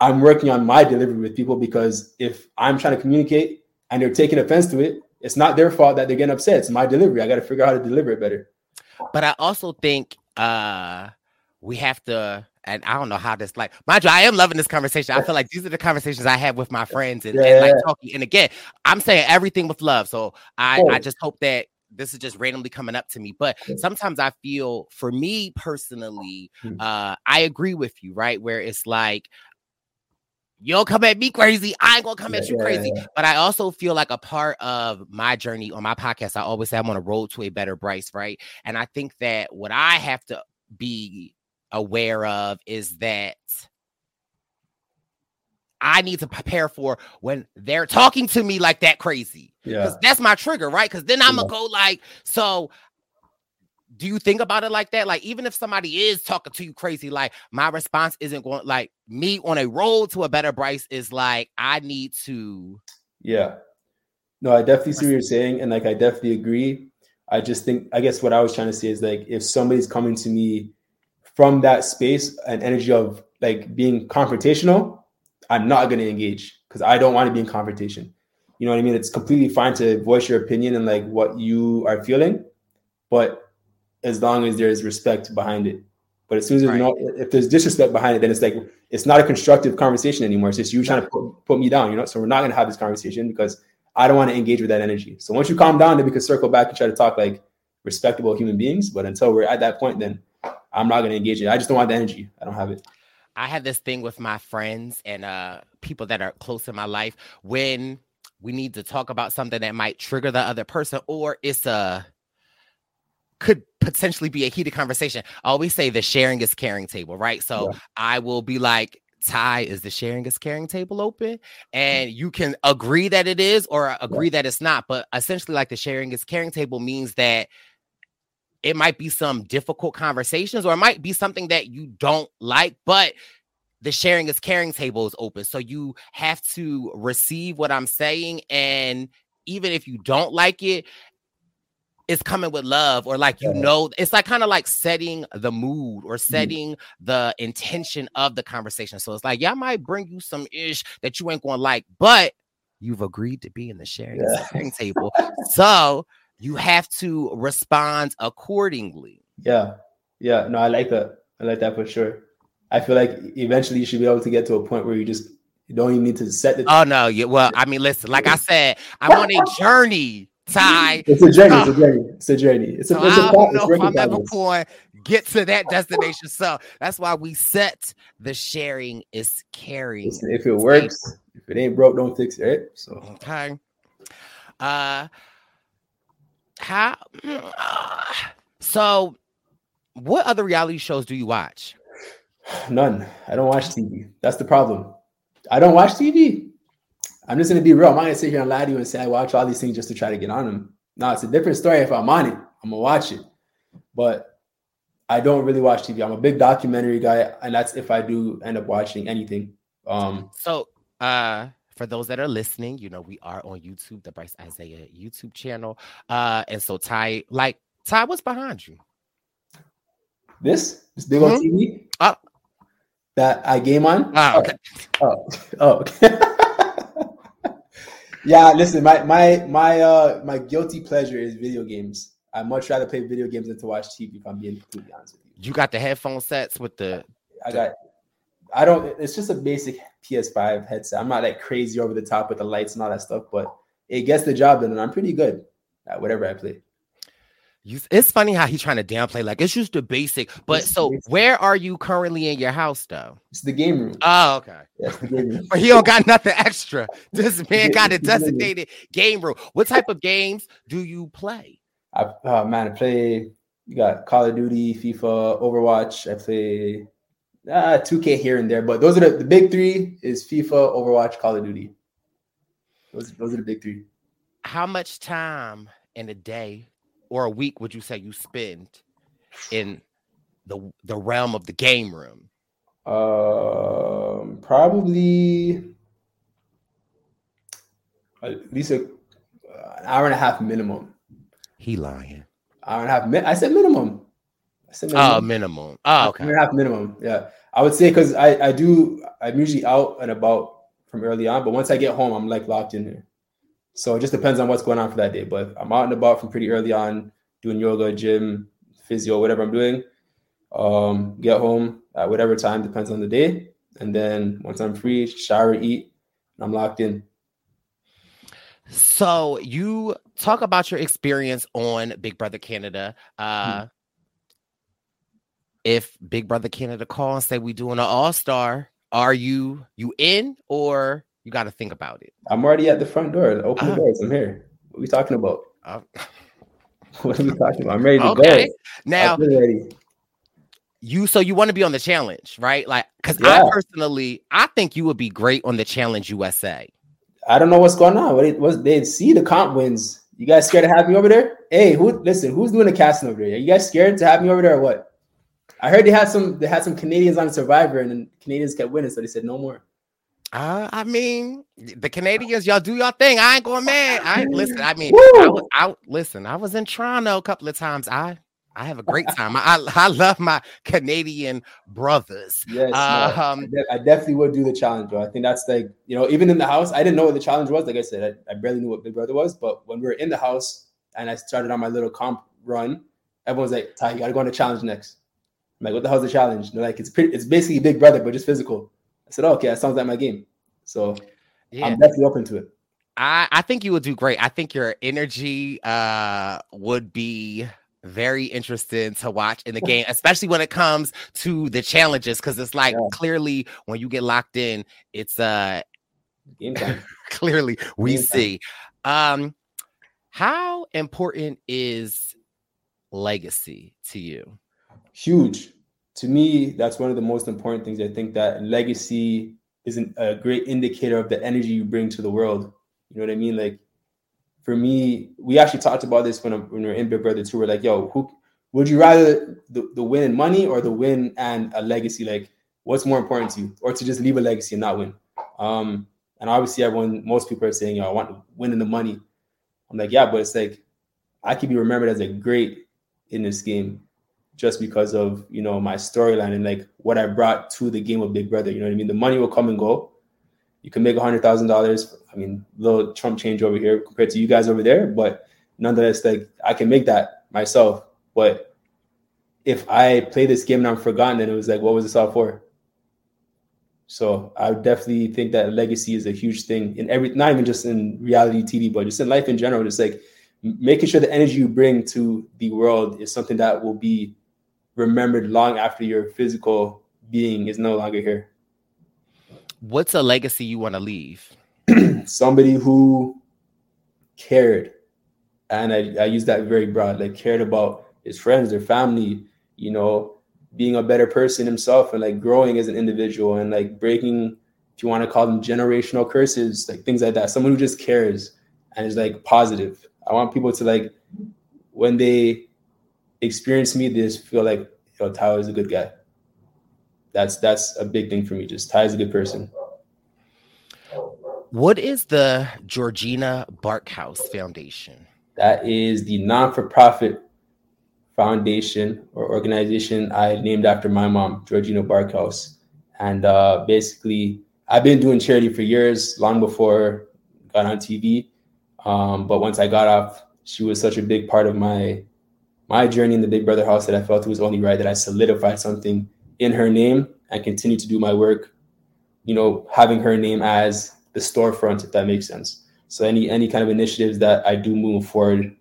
I'm working on my delivery with people because if I'm trying to communicate and they're taking offense to it, it's not their fault that they're getting upset. It's my delivery. I got to figure out how to deliver it better. But I also think uh we have to and I don't know how this like mind you, I am loving this conversation. I feel like these are the conversations I have with my friends and, yeah, and like talking. And again, I'm saying everything with love. So I, oh. I just hope that this is just randomly coming up to me. But sometimes I feel for me personally, hmm. uh, I agree with you, right? Where it's like you don't come at me crazy. I ain't gonna come at you crazy. Yeah. But I also feel like a part of my journey on my podcast, I always say I'm on a road to a better Brice, right? And I think that what I have to be aware of is that I need to prepare for when they're talking to me like that crazy. Yeah. That's my trigger, right? Because then I'm gonna go like, so do you think about it like that? Like, even if somebody is talking to you crazy, like my response isn't going like me on a road to a better Brice is like, I need to. Yeah. No, I definitely see what you're saying. And like, I definitely agree. I just think, I guess what I was trying to say is like, if somebody's coming to me from that space and energy of like being confrontational, I'm not going to engage because I don't want to be in confrontation. You know what I mean? It's completely fine to voice your opinion and like what you are feeling, but as long as there's respect behind it. But as soon as there's right. no, if there's disrespect behind it, then it's like it's not a constructive conversation anymore. It's just you trying to put, put me down, you know. So we're not gonna have this conversation because I don't want to engage with that energy. So once you calm down, then we can circle back and try to talk like respectable human beings. But until we're at that point, then I'm not gonna engage it. I just don't want the energy. I don't have it. I have this thing with my friends and uh people that are close in my life when we need to talk about something that might trigger the other person or it's a could potentially be a heated conversation. I always say the sharing is caring table, right? So yeah. I will be like, Ty, is the sharing is caring table open? And you can agree that it is or agree yeah. that it's not. But essentially, like the sharing is caring table means that it might be some difficult conversations or it might be something that you don't like, but the sharing is caring table is open. So you have to receive what I'm saying. And even if you don't like it, it's coming with love or like you know it's like kind of like setting the mood or mm. setting mm. the intention of the conversation so it's like yeah I might bring you some ish that you ain't gonna like but you've agreed to be in the sharing, yeah. sharing table so you have to respond accordingly yeah yeah no i like that i like that for sure i feel like eventually you should be able to get to a point where you just you don't even need to set the oh no yeah well i mean listen like i said i'm on a journey Ty. It's a journey. It's a journey. It's a journey. It's a, so it's a I don't know if I'm ever going get to that destination. So that's why we set the sharing is caring. Listen, if it works, if it ain't broke, don't fix it. Right? So okay. Uh, how? so, what other reality shows do you watch? None. I don't watch TV. That's the problem. I don't watch TV. I'm just gonna be real. I'm not gonna sit here and lie to you and say I watch all these things just to try to get on them. No, it's a different story if I'm on it. I'm gonna watch it. But I don't really watch TV. I'm a big documentary guy, and that's if I do end up watching anything. Um, so uh for those that are listening, you know, we are on YouTube, the Brice Izyah YouTube channel. Uh, and so Ty, like Ty, what's behind you? This this big on Mm-hmm. TV Oh, that I game on. Ah, okay. Oh, oh, okay. yeah. Listen, my my my uh my guilty pleasure is video games. I much rather play video games than to watch TV. If I'm being completely honest with you, you got the headphone sets with the I got. I don't. It's just a basic PS5 headset. I'm not like crazy over the top with the lights and all that stuff, but it gets the job done, and I'm pretty good at whatever I play. you, it's funny how he's trying to downplay, like it's just the basic. But It's so basic. where are you currently in your house though? It's the game room. Oh, okay. Game room. But he don't got nothing extra. This man got a It's the game room. designated game room. What type of games do you play? I, oh man, I play. You got Call of Duty, FIFA, Overwatch. I play uh, 2K here and there, but those are the, the big three: is FIFA, Overwatch, Call of Duty. Those those are the big three. How much time in a day or a week would you say you spend in the the realm of the game room? Um, probably at least a, an hour and a half minimum. He lying. Hour and a half. I said minimum. Said Oh, minimum. Oh, okay. Hour and a half minimum. Yeah, I would say because I I do I'm usually out and about from early on, but once I get home, I'm like locked in there. So it just depends on what's going on for that day. But I'm out and about from pretty early on, doing yoga, gym, physio, whatever I'm doing. Um, get home at whatever time depends on the day, and then once I'm free, shower, eat, and I'm locked in. So you talk about your experience on Big Brother Canada. Uh if Big Brother Canada call and say we doing an all-star, are you you in or you got to think about it? I'm already at the front door. Open Uh-huh. the doors. I'm here. What are we talking about? Uh, What are we talking about? I'm ready to Okay. go. Now- you so you want to be on the challenge, right? Like cuz Yeah. I personally I think you would be great on the challenge USA. I don't know what's going on. What what they see the comp wins. You guys scared to have me over there? Hey, who? Listen, who's doing the casting over there? Are you guys scared to have me over there or what? I heard they had some. They had some Canadians on Survivor, and then Canadians kept winning, so they said no more. Uh, I mean, the Canadians, y'all do y'all thing. I ain't going mad. I ain't listen. I mean, I was out. Listen, I was in Toronto a couple of times. I I have a great time. I I, love my Canadian brothers. Yes, Um, I definitely would do the challenge, bro. I think that's like you know, even in the house, I didn't know what the challenge was. Like I said, I, I barely knew what Big Brother was, but when we were in the house and I started on my little comp run, everyone's like, "Ty, you got to go on the challenge next." I'm like, "What the hell's the challenge?" And they're like, "It's pretty. It's basically Big Brother, but just physical." I said, oh, "Okay, that sounds like my game." So Yeah. I'm definitely open to it. I I think you would do great. I think your energy uh would be very interesting to watch in the game, especially when it comes to the challenges, because it's like clearly when you get locked in, it's uh Game time. clearly we Game time. see. Um, how important is legacy to you? Huge. To me that's one of the most important things. I think that legacy is an, a great indicator of the energy you bring to the world. You know what i mean? Like for me we actually talked about this when, when we were in big brother 2 we're like yo who would you rather the, the win in money or the win and a legacy? Like what's more important to you? Or to just leave a legacy and not win? Um and obviously everyone most people are saying yo i want to win in the money. I'm like yeah but it's like i could be remembered as a great in this game just because of you know my storyline and like what I brought to the game of Big Brother. You know what I mean? The money will come and go. You can make a hundred thousand dollars. I mean, little Trump change over here compared to you guys over there, but nonetheless, like I can make that myself. But if I play this game and I'm forgotten, then it was like, what was this all for? So I definitely think that legacy is a huge thing in every, not even just in reality TV, but just in life in general. Just like making sure the energy you bring to the world is something that will be remembered long after your physical being is no longer here. What's a legacy you want to leave? Somebody who cared, and I, I use that very broad, like cared about his friends, their family, you know, being a better person himself and like growing as an individual and like breaking, if you want to call them generational curses, like things like that. Someone who just cares and is like positive. I want people to like when they experience me, they just feel like yo, Tyler is a good guy. That's that's a big thing for me. Just Ty's a good person. What is the Georgina Barkhouse Foundation? That is the non-for-profit foundation or organization I named after my mom, Georgina Barkhouse. And uh, basically, I've been doing charity for years, long before I got on TV. Um, but once I got off, she was such a big part of my my journey in the Big Brother house that I felt it was only right that I solidified something in her name and continue to do my work. You know, having her name as the storefront, if that makes sense. So any any kind of initiatives that I do move forward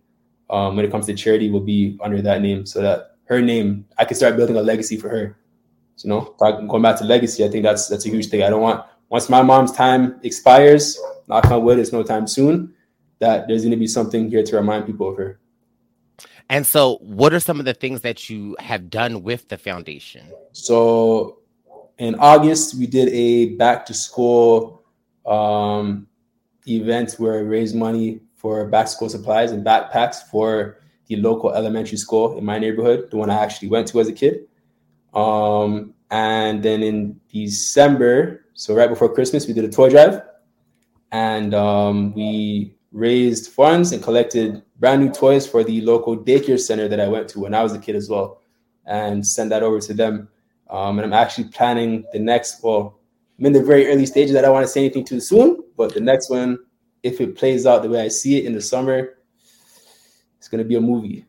um, when it comes to charity will be under that name, so that her name I can start building a legacy for her. So, you know, going back to legacy, I think that's that's a huge thing. I don't want once my mom's time expires, knock on wood, it's no time soon, that there's going to be something here to remind people of her. And so, what are some of the things that you have done with the foundation? So, in August, we did a back to school um, event where we raised money for back to school supplies and backpacks for the local elementary school in my neighborhood, the one I actually went to as a kid. Um, and then in December, so right before Christmas, we did a toy drive, and um, we raised funds and collected brand new toys for the local daycare center that I went to when I was a kid as well, and send that over to them. Um, and I'm actually planning the next. Well, I'm in the very early stages. I don't want to say anything too soon, but the next one, if it plays out the way I see it in the summer, it's gonna be a movie.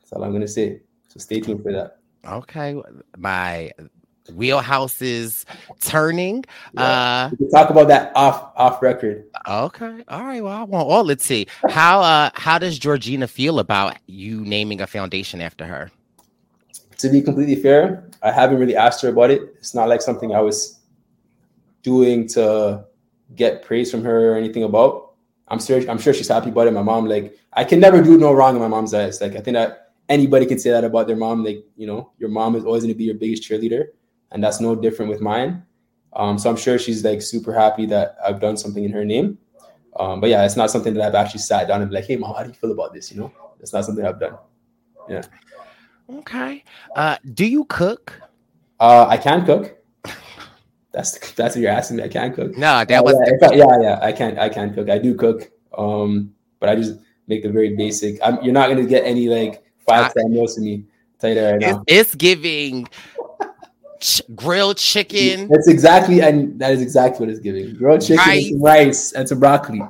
That's all I'm gonna say. So stay tuned for that. Okay, my wheelhouse is turning. Yeah. Uh, we can talk about that off off record. okay, all right. Well, I want all. Let's see how uh how does Georgina feel about you naming a foundation after her? To be completely fair, I haven't really asked her about it. It's not like something I was doing to get praise from her or anything about. I'm sure I'm sure she's happy about it. My mom, like, I can never do no wrong in my mom's eyes. Like, I think that anybody can say that about their mom. Like, you know, your mom is always gonna be your biggest cheerleader, and that's no different with mine. Um, so I'm sure she's like super happy that I've done something in her name. Um, but yeah, it's not something that I've actually sat down and be like, hey mom, how do you feel about this? You know, it's not something I've done. Yeah. Okay. Uh, do you cook? Uh, I can cook. That's that's what you're asking me. I can cook. No, that Uh, was yeah, I- yeah, yeah. I can I can cook. I do cook. Um, but I just make the very basic. I'm, you're not gonna get any like five star meals from me. tell you that right It's, now. it's giving ch- grilled chicken That's exactly and that is exactly what it's giving. Grilled chicken, and some rice, and some broccoli.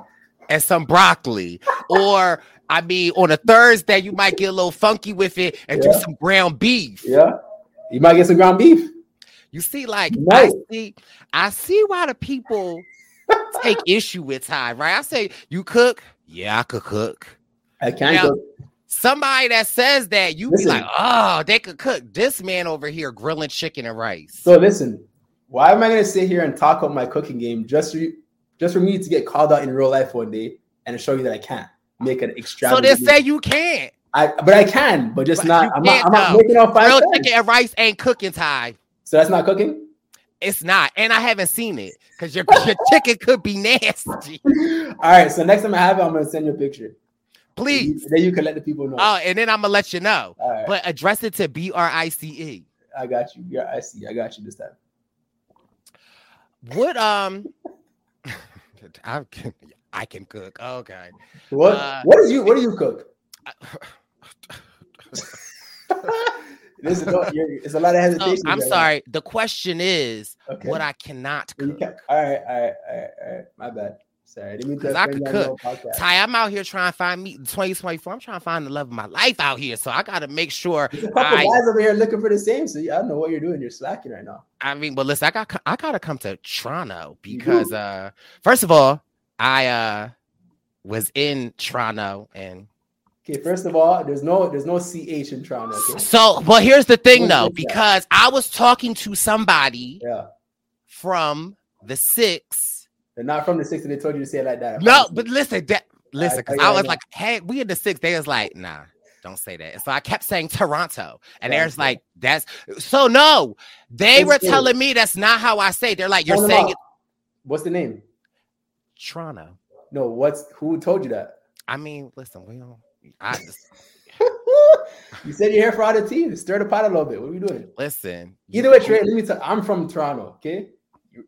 and some broccoli, or I mean, on a Thursday you might get a little funky with it and do some ground beef. Yeah, you might get some ground beef. You see, like I see, I see why the people take issue with Ty, right? I say you cook, yeah, I could cook. I can Now, cook. Somebody that says that you Listen. be like, oh, they could cook. This man over here grilling chicken and rice. So listen, why am I gonna sit here and talk about my cooking game just for you, just for me to get called out in real life one day and show you that I can't make an extra? So they say you can't. I, but I can, but just But not. I'm not, I'm not making out five cents. chicken and rice ain't cooking, Ty. So that's not cooking. It's not, and I haven't seen it because your, your chicken could be nasty. All right. So next time I have it, I'm gonna send you a picture. Please. Then you can let the people know. Oh, and then I'm gonna let you know. All right. But address it to B R I C E. I got you. Yeah, I see. I got you this time. What um I can I can cook. Okay. What? Uh, what is you? What do you cook? Listen, don't, you're, it's a lot of So, hesitation. I'm right sorry. The question is Okay. what I cannot cook. All right, all right, all right, all right. My bad. Sorry, I didn't mean to Because I could you on your cook. Ty, I'm out here trying to find me 2024. I'm trying to find the love of my life out here. So I gotta make sure There's a couple I guys over here looking for the same. So I don't know what you're doing. You're slacking right now. I mean, but listen, I got I gotta come to Toronto because uh first of all, I uh was in Toronto and Okay, first of all, there's no there's no ch in Toronto. Okay? so but here's the thing though, because I was talking to somebody Yeah, from the six. They're not from the six. and They told you to say it like that. No, but listen, that listen, because yeah, I was like, hey, we in the six. They was like, nah, don't say that. And so I kept saying Toronto. And Yeah, there's yeah. like, that's so no, they It's were good. telling me that's not how I say. it. They're like, you're Tell saying it What's the name? Toronto. No, what's who told you that? I mean, listen, we don't I just You said you're here for other teams. Stir the pot a little bit. What are we doing? Listen. Either way, Trey, let me tell I'm from Toronto, okay?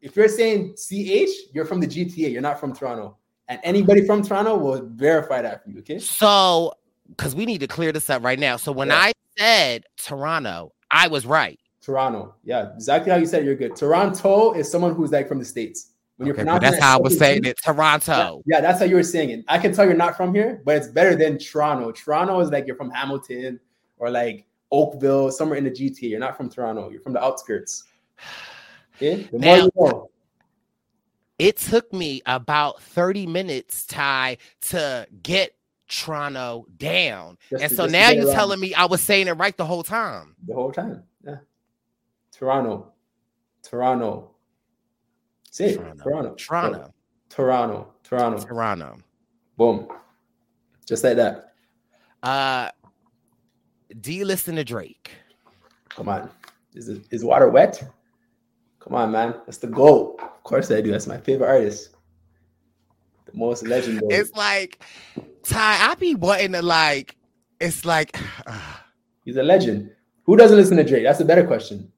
If you're saying CH, you're from the GTA. You're not from Toronto. And anybody from Toronto will verify that for you, okay? So, because we need to clear this up right now. So when Yeah. I said Toronto, I was right. Toronto. Yeah, exactly how you said it, you're good. Toronto is someone who's like from the States. When you're Okay, pronouncing that's that how I was saying it. Toronto. Yeah, that's how you were saying it. I can tell you're not from here, but it's better than Toronto. Toronto is like you're from Hamilton or like Oakville, somewhere in the GTA. You're not from Toronto. You're from the outskirts. Okay? The more Now- you know. It took me about 30 minutes, Ty, to get Toronto down. Just and to- so now you're around. telling me I was saying it right the whole time. the whole time. Yeah. Toronto. Toronto. Say it. Toronto. Toronto. Toronto. Toronto. Toronto. Boom. Just like that. Uh do you listen to Drake? Come on. Is it, is water wet? Come on, man. That's the goal. Of course I do. That's my favorite artist. The most legendary. It's like Ty, I be wanting to like, it's like He's a legend. Who doesn't listen to Drake? That's a better question.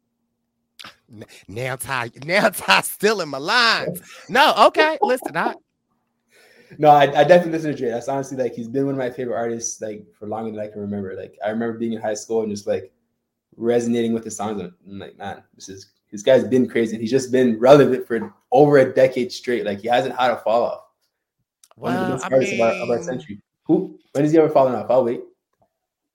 now Ty, now Ty still in my lines. No, okay. Listen, I No, I, I definitely listen to Drake. That's honestly like he's been one of my favorite artists like for longer than I can remember. Like I remember being in high school and just like resonating with the songs. and I'm like, man, this is this guy's been crazy. He's just been relevant for over a decade straight. Like he hasn't had a fall off. One of the Well, best I artists of, our, of our century. Who? When has he ever fallen off? I'll wait.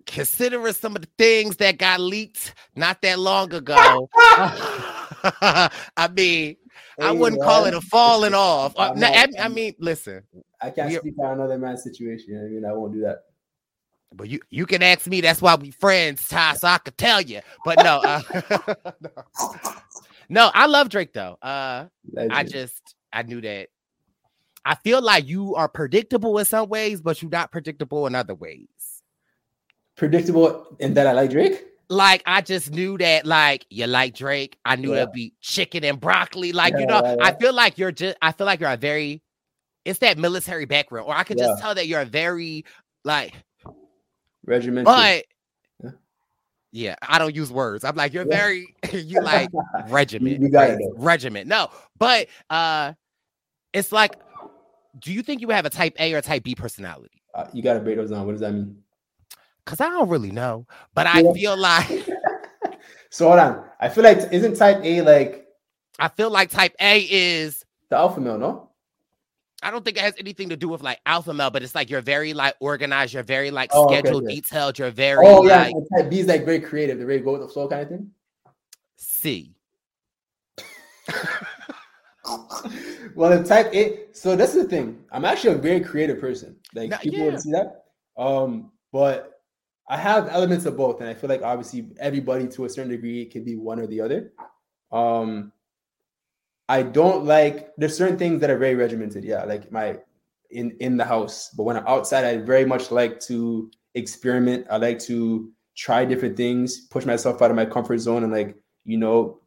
considering some of the things that got leaked not that long ago. I mean, I wouldn't call it a falling off. I'm no, not- I, mean, listen, I can't speak on another man's situation. You know what I mean? I won't do that. But you you can ask me. That's why we friends, Ty. So I could tell you. But no, uh, no, I love Drake though. Uh, I just I knew that. I feel like you are predictable in some ways, but you're not predictable in other ways. predictable in that I like Drake. like I just knew that like you like Drake. I knew Yeah. there'd be chicken and broccoli. Like, you know, yeah, I feel like you're just I feel like you're a very it's that military background, or I could Yeah. just tell that you're a very like, Regimented. but Yeah. yeah, I don't use words. I'm like, you're Yeah. very you like regiment. you got it. Regiment. No, but uh it's like, do you think you have a type A or a type B personality? Uh, you got to break those down. What does that mean? Because I don't really know, but I feel like So hold on. I feel like isn't type A like I feel like type A is the alpha male? No. I don't think it has anything to do with like alpha male, but it's like you're very like organized, you're very like Oh, scheduled, okay. detailed, you're very Oh yeah, like type B is like very creative. They're very go with the flow kind of thing. C. well, in type A, so that's the thing. I'm actually a very creative person. Like No, people yeah. would see that. Um, but I have elements of both, and I feel like obviously everybody to a certain degree can be one or the other. Um, I don't like there's certain things that are very regimented. Yeah, like my in in the house, but when I'm outside, I very much like to experiment. I like to try different things, push myself out of my comfort zone, and like you know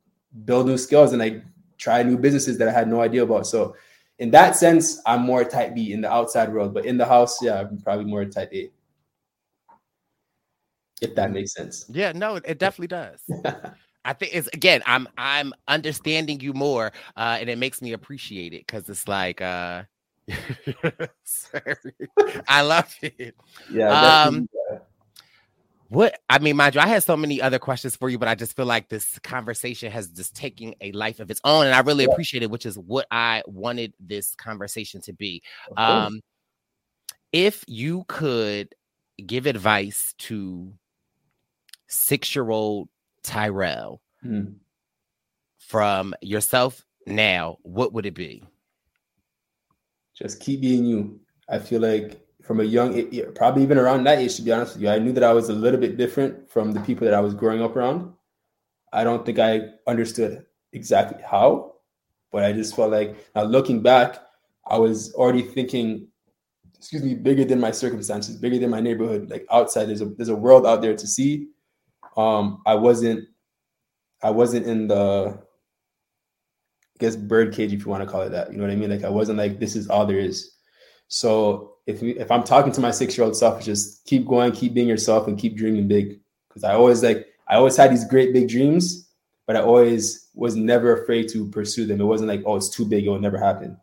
build new skills and like try new businesses that I had no idea about. So in that sense, I'm more type B in the outside world, but in the house, yeah, I'm probably more type A. If that makes sense. Yeah, no, it, it definitely does. I think it's again, I'm I'm understanding you more, uh, and it makes me appreciate it because it's like uh. I love it. Yeah. Um What I mean, mind you, I had so many other questions for you, but I just feel like this conversation has just taken a life of its own, and I really Yeah. appreciate it, which is what I wanted this conversation to be. Um, if you could give advice to six-year-old Tyrell Hmm. from yourself now, what would it be? just keep being you. I feel like from a young, a- yeah, probably even around that age, to be honest with you, I knew that I was a little bit different from the people that I was growing up around. I don't think I understood exactly how, but I just felt like now looking back, I was already thinking, excuse me, bigger than my circumstances, bigger than my neighborhood. Like outside, there's a there's a world out there to see. Um, I wasn't, I wasn't in the I guess bird cage if you want to call it that. You know what I mean? Like I wasn't like this is all there is. So if if I'm talking to my six year old self, just keep going, keep being yourself, and keep dreaming big. because I always like I always had these great big dreams, but I always was never afraid to pursue them. It wasn't like, oh, it's too big, it will never happen.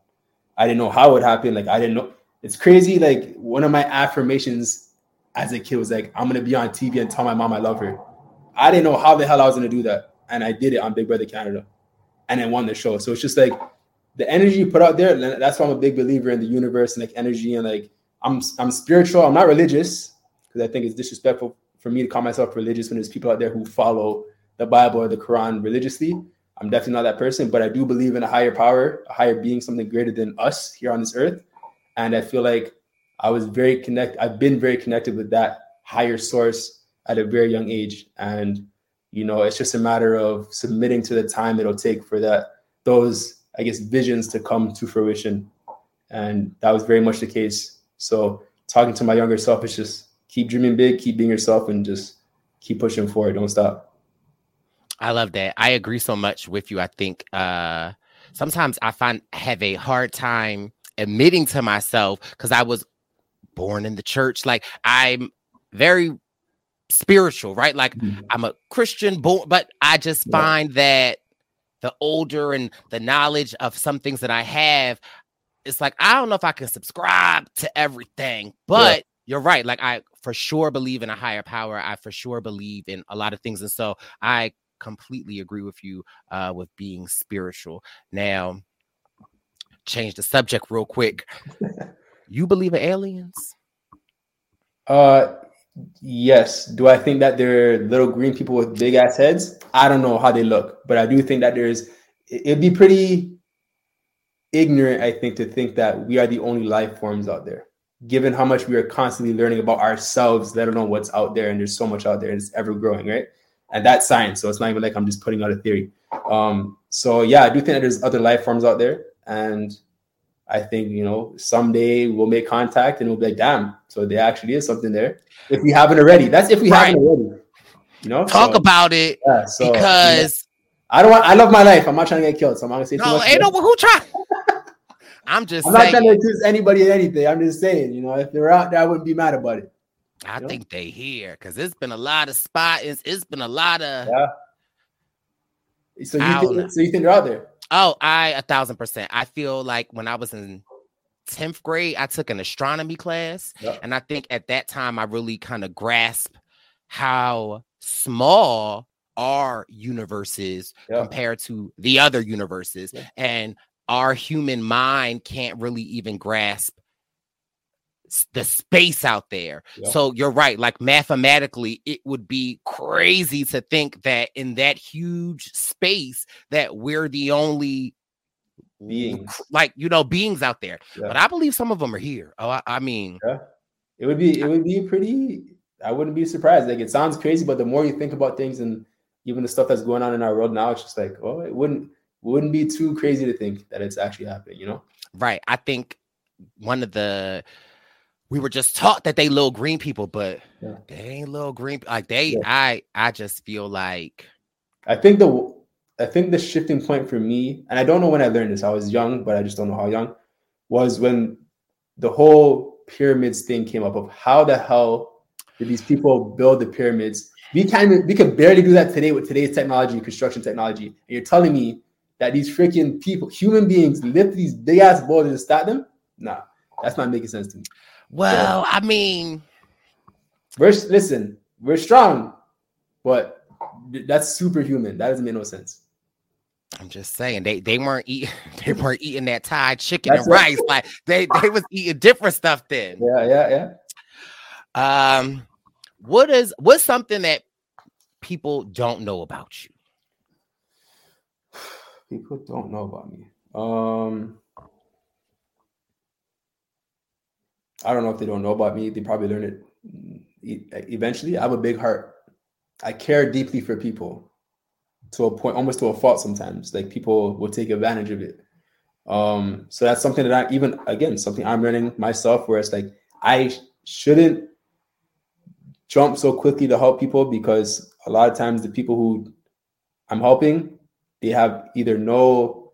I didn't know how it would happen. Like I didn't know. It's crazy. Like one of my affirmations as a kid was like, I'm gonna be on TV and tell my mom I love her. I didn't know how the hell I was gonna do that, and I did it on Big Brother Canada, and then won the show. So it's just like the energy you put out there. That's why I'm a big believer in the universe and like energy and like I'm I'm spiritual. I'm not religious because I think it's disrespectful for me to call myself religious when there's people out there who follow the Bible or the Quran religiously. I'm definitely not that person, but I do believe in a higher power, a higher being, something greater than us here on this earth. And I feel like I was very connected. I've been very connected with that higher source at a very young age. And, you know, it's just a matter of submitting to the time it'll take for that, those, I guess, visions to come to fruition. And that was very much the case. So talking to my younger self is just keep dreaming big, keep being yourself, and just keep pushing forward. Don't stop. I love that. I agree so much with you. I think uh sometimes I find have a hard time admitting to myself because I was born in the church. Like I'm very spiritual, right? Like mm-hmm. I'm a Christian born, but I just yeah. find that the older and the knowledge of some things that I have, it's like I don't know if I can subscribe to everything, but yeah. you're right. Like I for sure believe in a higher power. I for sure believe in a lot of things, and so I completely agree with you uh, with being spiritual. Now, change the subject real quick. you believe in aliens? Uh, yes. Do I think that they're little green people with big ass heads? I don't know how they look, but I do think that there's. It'd be pretty ignorant, I think, to think that we are the only life forms out there. Given how much we are constantly learning about ourselves, let alone what's out there, and there's so much out there, and it's ever growing, right? And that's science, so it's not even like I'm just putting out a theory. Um, so yeah, I do think that there's other life forms out there, and I think you know someday we'll make contact and we'll be like, damn, so there actually is something there. If we haven't already, that's if we right. haven't already. You know, talk so, about it yeah, so, because I don't want. I love my life. I'm not trying to get killed, so I'm not gonna say no, too much. Ain't no who try. I'm just. I'm saying. not trying to accuse anybody of anything. I'm just saying, you know, if they're out there, I wouldn't be mad about it. I you think know? they here because it's been a lot of spot. It's, it's been a lot of. Yeah. So you think, so you think they're out there? Oh, I a thousand percent. I feel like when I was in 10th grade, I took an astronomy class. Yep. And I think at that time, I really kind of grasped how small our universe is yep. compared to the other universes. Yep. And our human mind can't really even grasp the space out there. So you're right. Like mathematically, it would be crazy to think that in that huge space that we're the only beings, like you know, beings out there. Yeah. But I believe some of them are here. Oh, I, I mean, yeah. it would be it would be pretty. I wouldn't be surprised. Like it sounds crazy, but the more you think about things and even the stuff that's going on in our world now, it's just like, oh, it wouldn't wouldn't be too crazy to think that it's actually happening. You know? Right. I think one of the we were just taught that they little green people, but yeah. they ain't little green. Like they, yeah. I, I just feel like. I think the, I think the shifting point for me, and I don't know when I learned this. I was young, but I just don't know how young. Was when the whole pyramids thing came up of how the hell did these people build the pyramids? We can't, we could barely do that today with today's technology, construction technology. And you're telling me that these freaking people, human beings, lift these big ass boulders and stack them? Nah, that's not making sense to me. Well, I mean, we're listen, we're strong, but that's superhuman. That doesn't make no sense. I'm just saying they they weren't eating they weren't eating that Thai chicken that's and rice like they they was eating different stuff then. Yeah, yeah, yeah. Um, what is what's something that people don't know about you? People don't know about me. Um, I don't know if they don't know about me. They probably learn it eventually. I have a big heart. I care deeply for people to a point, almost to a fault sometimes. Like people will take advantage of it. Um, so that's something that I even again something I'm learning myself where it's like I shouldn't jump so quickly to help people because a lot of times the people who I'm helping, they have either no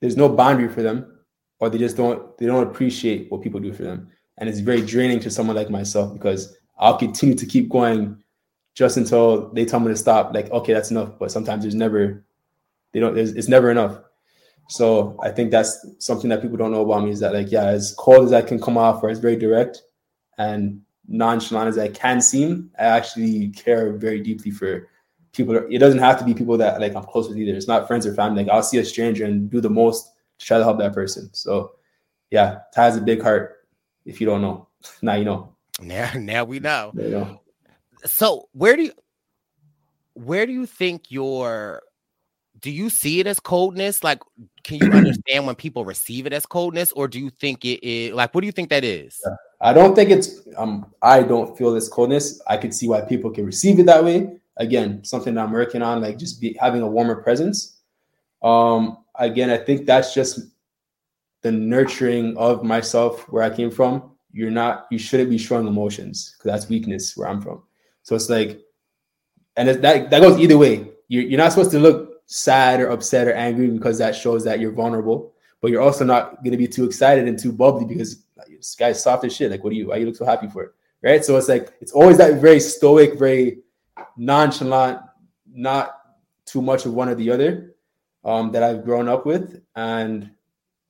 there's no boundary for them or they just don't they don't appreciate what people do for them and it's very draining to someone like myself because I'll continue to keep going just until they tell me to stop. Like, okay, that's enough. But sometimes there's never, they don't. It's never enough. So I think that's something that people don't know about me is that like, yeah, as cold as I can come off, or as very direct and nonchalant as I can seem, I actually care very deeply for people. It doesn't have to be people that like I'm close with either. It's not friends or family. Like I'll see a stranger and do the most to try to help that person. So yeah, Ty has a big heart. If you don't know, now you know. Now, now we know. You know. So where do you where do you think your do you see it as coldness? Like, can you understand when people receive it as coldness, or do you think it is like what do you think that is? Yeah. I don't think it's um I don't feel this coldness. I could see why people can receive it that way. Again, something that I'm working on, like just be having a warmer presence. Um, again, I think that's just the nurturing of myself where I came from. You're not, you shouldn't be showing emotions because that's weakness where I'm from. So it's like, and that that goes either way. You're, you're not supposed to look sad or upset or angry because that shows that you're vulnerable. But you're also not going to be too excited and too bubbly because this guy's soft as shit. Like, what do you? Why you look so happy for? It? Right? So it's like it's always that very stoic, very nonchalant, not too much of one or the other um, that I've grown up with. And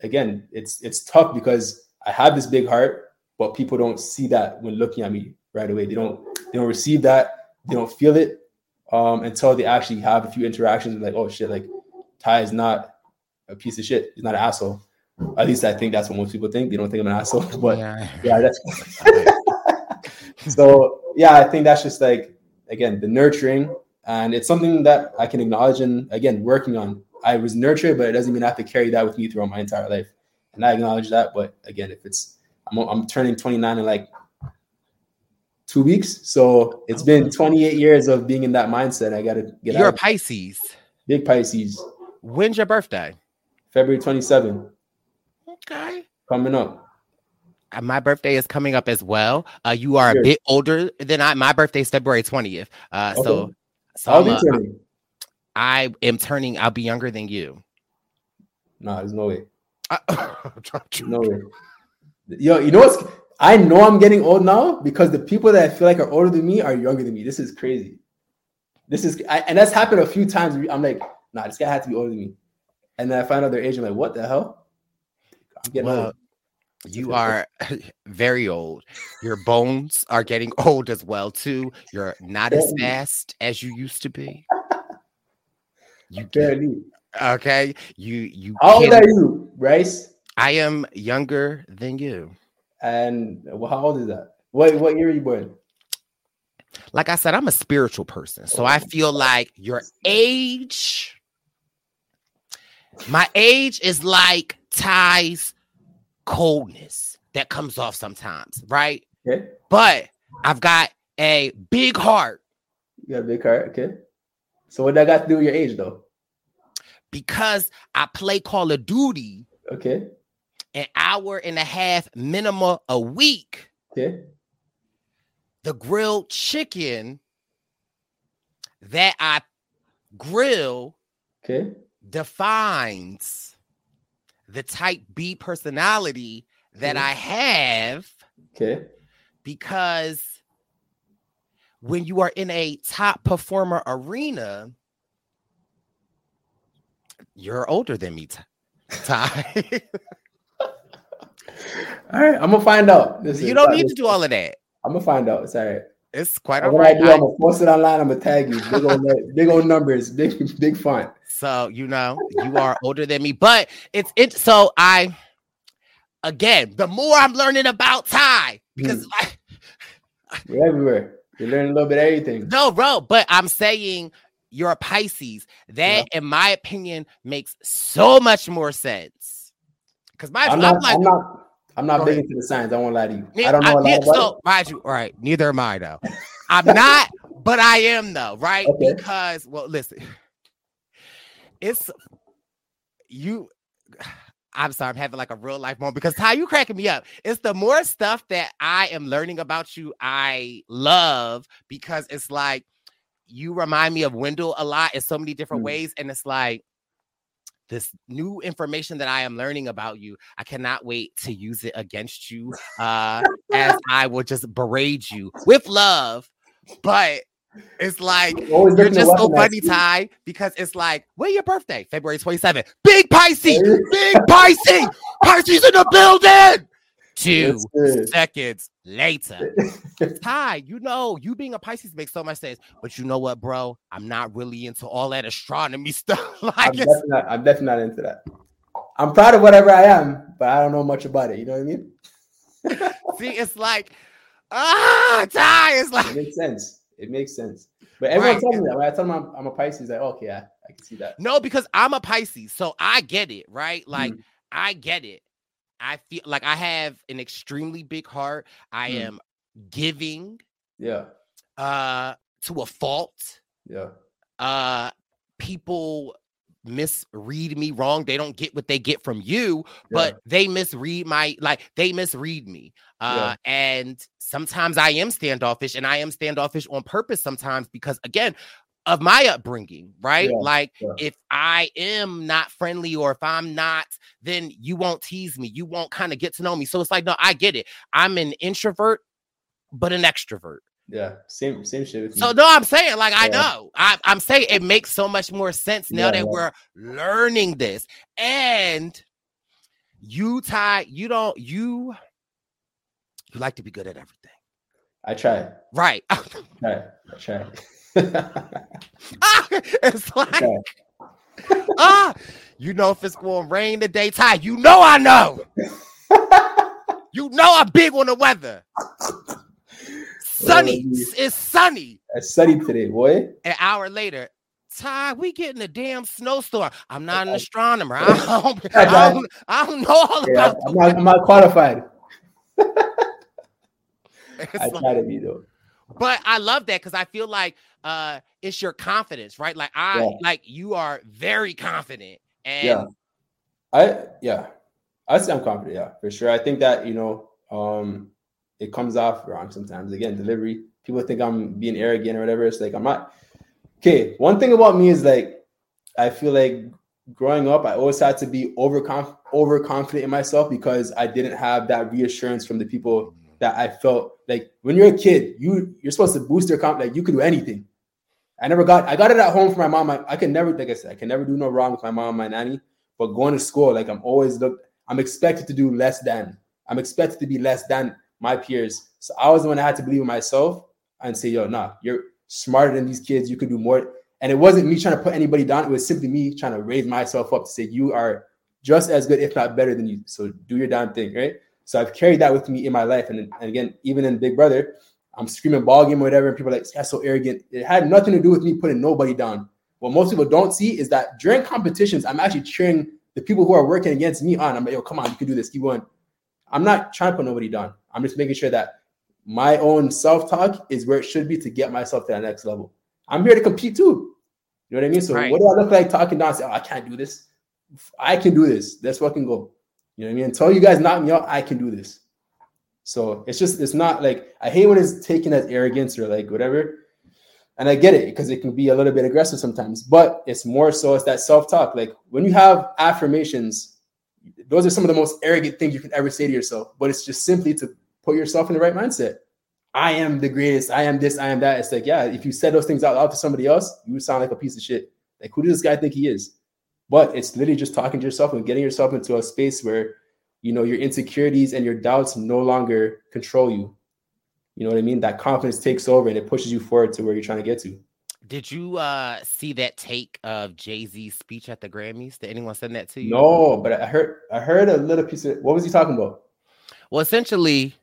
again, it's it's tough because I have this big heart, but people don't see that when looking at me right away. They don't they don't receive that. They don't feel it um, until they actually have a few interactions. Like, oh shit, like Ty is not a piece of shit. He's not an asshole. At least I think that's what most people think. They don't think I'm an asshole, but yeah, yeah that's so. Yeah, I think that's just like again the nurturing, and it's something that I can acknowledge and again working on. I was nurtured, but it doesn't mean I have to carry that with me throughout my entire life, and I acknowledge that. But again, if it's I'm, I'm turning 29 in like two weeks, so it's been 28 years of being in that mindset. I gotta get. Out. You're out. a Pisces. Big Pisces. When's your birthday? February 27. Okay. Coming up. Uh, my birthday is coming up as well. Uh, you are a bit older than I. My birthday is February 20th. Uh, okay. so, so I'll be uh, turning. I am turning. I'll be younger than you. No, Nah, there's no way. no way. Yo, you know what's? I know I'm getting old now because the people that I feel like are older than me are younger than me. This is crazy. This is, I, and that's happened a few times. I'm like, nah, this guy had to be older than me. And then I find out their age. I'm like, what the hell? I'm getting well, old. You are very old. Your bones are getting old as well too. You're not as fast as you used to be. You barely. Okay. You you. How old are you, Brice? I am younger than you. And how old is that? What what year are you born? Like I said, I'm a spiritual person, so I feel like your age. My age is like Ty's coldness that comes off sometimes, right? Okay. But I've got a big heart. You got a big heart, okay. So what that got to do with your age though? Because I play Call of Duty. Okay. An hour and a half minimum a week. Okay. The grilled chicken that I grill okay defines the type B personality that okay. I have. Okay. Because when you are in a top performer arena, you're older than me, Ty. all right, I'm gonna find out. This you don't need to do all of that. I'm gonna find out. It's all right. It's quite all right. I do, I'm gonna post it online. I'm gonna tag you. Big old, big old numbers, big big font. So you know you are older than me, but it's it. So I, again, the more I'm learning about Ty, because mm. I, everywhere. You're learning a little bit of everything. No, bro, but I'm saying you're a Pisces. That, yeah. in my opinion, makes so much more sense. Because my, I'm not, I'm like, I'm not, I'm not big into the signs. I won't lie to you. I don't know I, a lot so, mind you, all right. Neither am I though. I'm not, but I am though, right? Okay. Because, well, listen, it's you. I'm sorry, I'm having like a real life moment because Ty, you cracking me up. It's the more stuff that I am learning about you, I love because it's like you remind me of Wendell a lot in so many different mm. ways. And it's like this new information that I am learning about you. I cannot wait to use it against you uh as I will just berate you with love. But It's like you're just so funny. Ty, because it's like, when your birthday? February 27th. Big Pisces, big Pisces, Pisces in the building. Two seconds later. Ty, you know, you being a Pisces makes so much sense. But you know what, bro? I'm not really into all that astronomy stuff. I'm definitely, not, I'm definitely not into that. I'm proud of whatever I am, but I don't know much about it. You know what I mean? see, it's like, ah, Ty, it's It like, makes sense. It makes sense. But everyone Right. tells me that when I tell them I'm, I'm a Pisces, like, okay, I, I can see that. no, because I'm a Pisces, so I get it, right? Like, Mm. I get it. I feel like I have an extremely big heart. I Mm. am giving Yeah, uh to a fault. yeah, Uh people misread me wrong. They don't get what they get from you, but they misread my like they misread me. Uh and sometimes I am standoffish and I am standoffish on purpose sometimes because again of my upbringing, right? Yeah, Like yeah. if I am not friendly or if I'm not, then you won't tease me. You won't kind of get to know me. So it's like, no, I get it. I'm an introvert, but an extrovert. Yeah. Same, same shit with me. So no, I'm saying like I know. I, I'm saying it makes so much more sense now Yeah, that yeah. we're learning this. And you, Ty, you don't you you like to be good at everything, I try, right? try, I try. Ah, it's like ah, you know if it's going to rain today, Ty. You know I know. you know I'm big on the weather. Sunny, it's sunny. I studied today, boy. An hour later, Ty, we getting a damn snowstorm. I'm not an astronomer. I don't, I don't, I don't know all Yeah, about I'm not, I'm not qualified. I like- try to be though. but I love that because I feel like uh it's your confidence, right? Like I Yeah. like you are very confident. And Yeah. I yeah, I say I'm confident. Yeah, for sure. I think that you know, um, it comes off wrong sometimes. Again, delivery. People think I'm being arrogant or whatever. It's like I'm not. Okay, one thing about me is like I feel like growing up, I always had to be over overconfident in myself because I didn't have that reassurance from the people that I felt like when you're a kid, you you're supposed to boost your confidence. Like you could do anything. I never got I got it at home from my mom. I, I can never, like I said, I can never do no wrong with my mom, my nanny. But going to school, like I'm always look, I'm expected to do less than. I'm expected to be less than my peers. So I was the one that had to believe in myself and say, yo, nah, you're smarter than these kids. You could do more. And it wasn't me trying to put anybody down. It was simply me trying to raise myself up to say, you are just as good, if not better than you. So do your damn thing, right? So I've carried that with me in my life. And, and again, even in Big Brother, I'm screaming ball game or whatever, and people are like, that's so arrogant. It had nothing to do with me putting nobody down. What most people don't see is that during competitions, I'm actually cheering the people who are working against me on. I'm like, yo, come on, you can do this. Keep going. I'm not trying to put nobody down. I'm just making sure that my own self-talk is where it should be to get myself to that next level. I'm here to compete too. You know what I mean? So Right. what do I look like talking down? Say, oh, I can't do this. I can do this. Let's fucking go. You know what I mean? Until you guys knock me out, I can do this. So it's just it's not like I hate when it's taken as arrogance or like whatever. And I get it because it can be a little bit aggressive sometimes, but it's more so it's that self-talk. Like when you have affirmations, those are some of the most arrogant things you can ever say to yourself. But it's just simply to put yourself in the right mindset. I am the greatest. I am this. I am that. It's like, yeah, if you said those things out loud to somebody else, you would sound like a piece of shit. Like, who does this guy think he is? But it's literally just talking to yourself and getting yourself into a space where, you know, your insecurities and your doubts no longer control you. You know what I mean? That confidence takes over and it pushes you forward to where you're trying to get to. Did you uh see that take of Jay-Z's speech at the Grammys? Did anyone send that to you? No, but I heard I heard a little piece of what was he talking about? Well, essentially,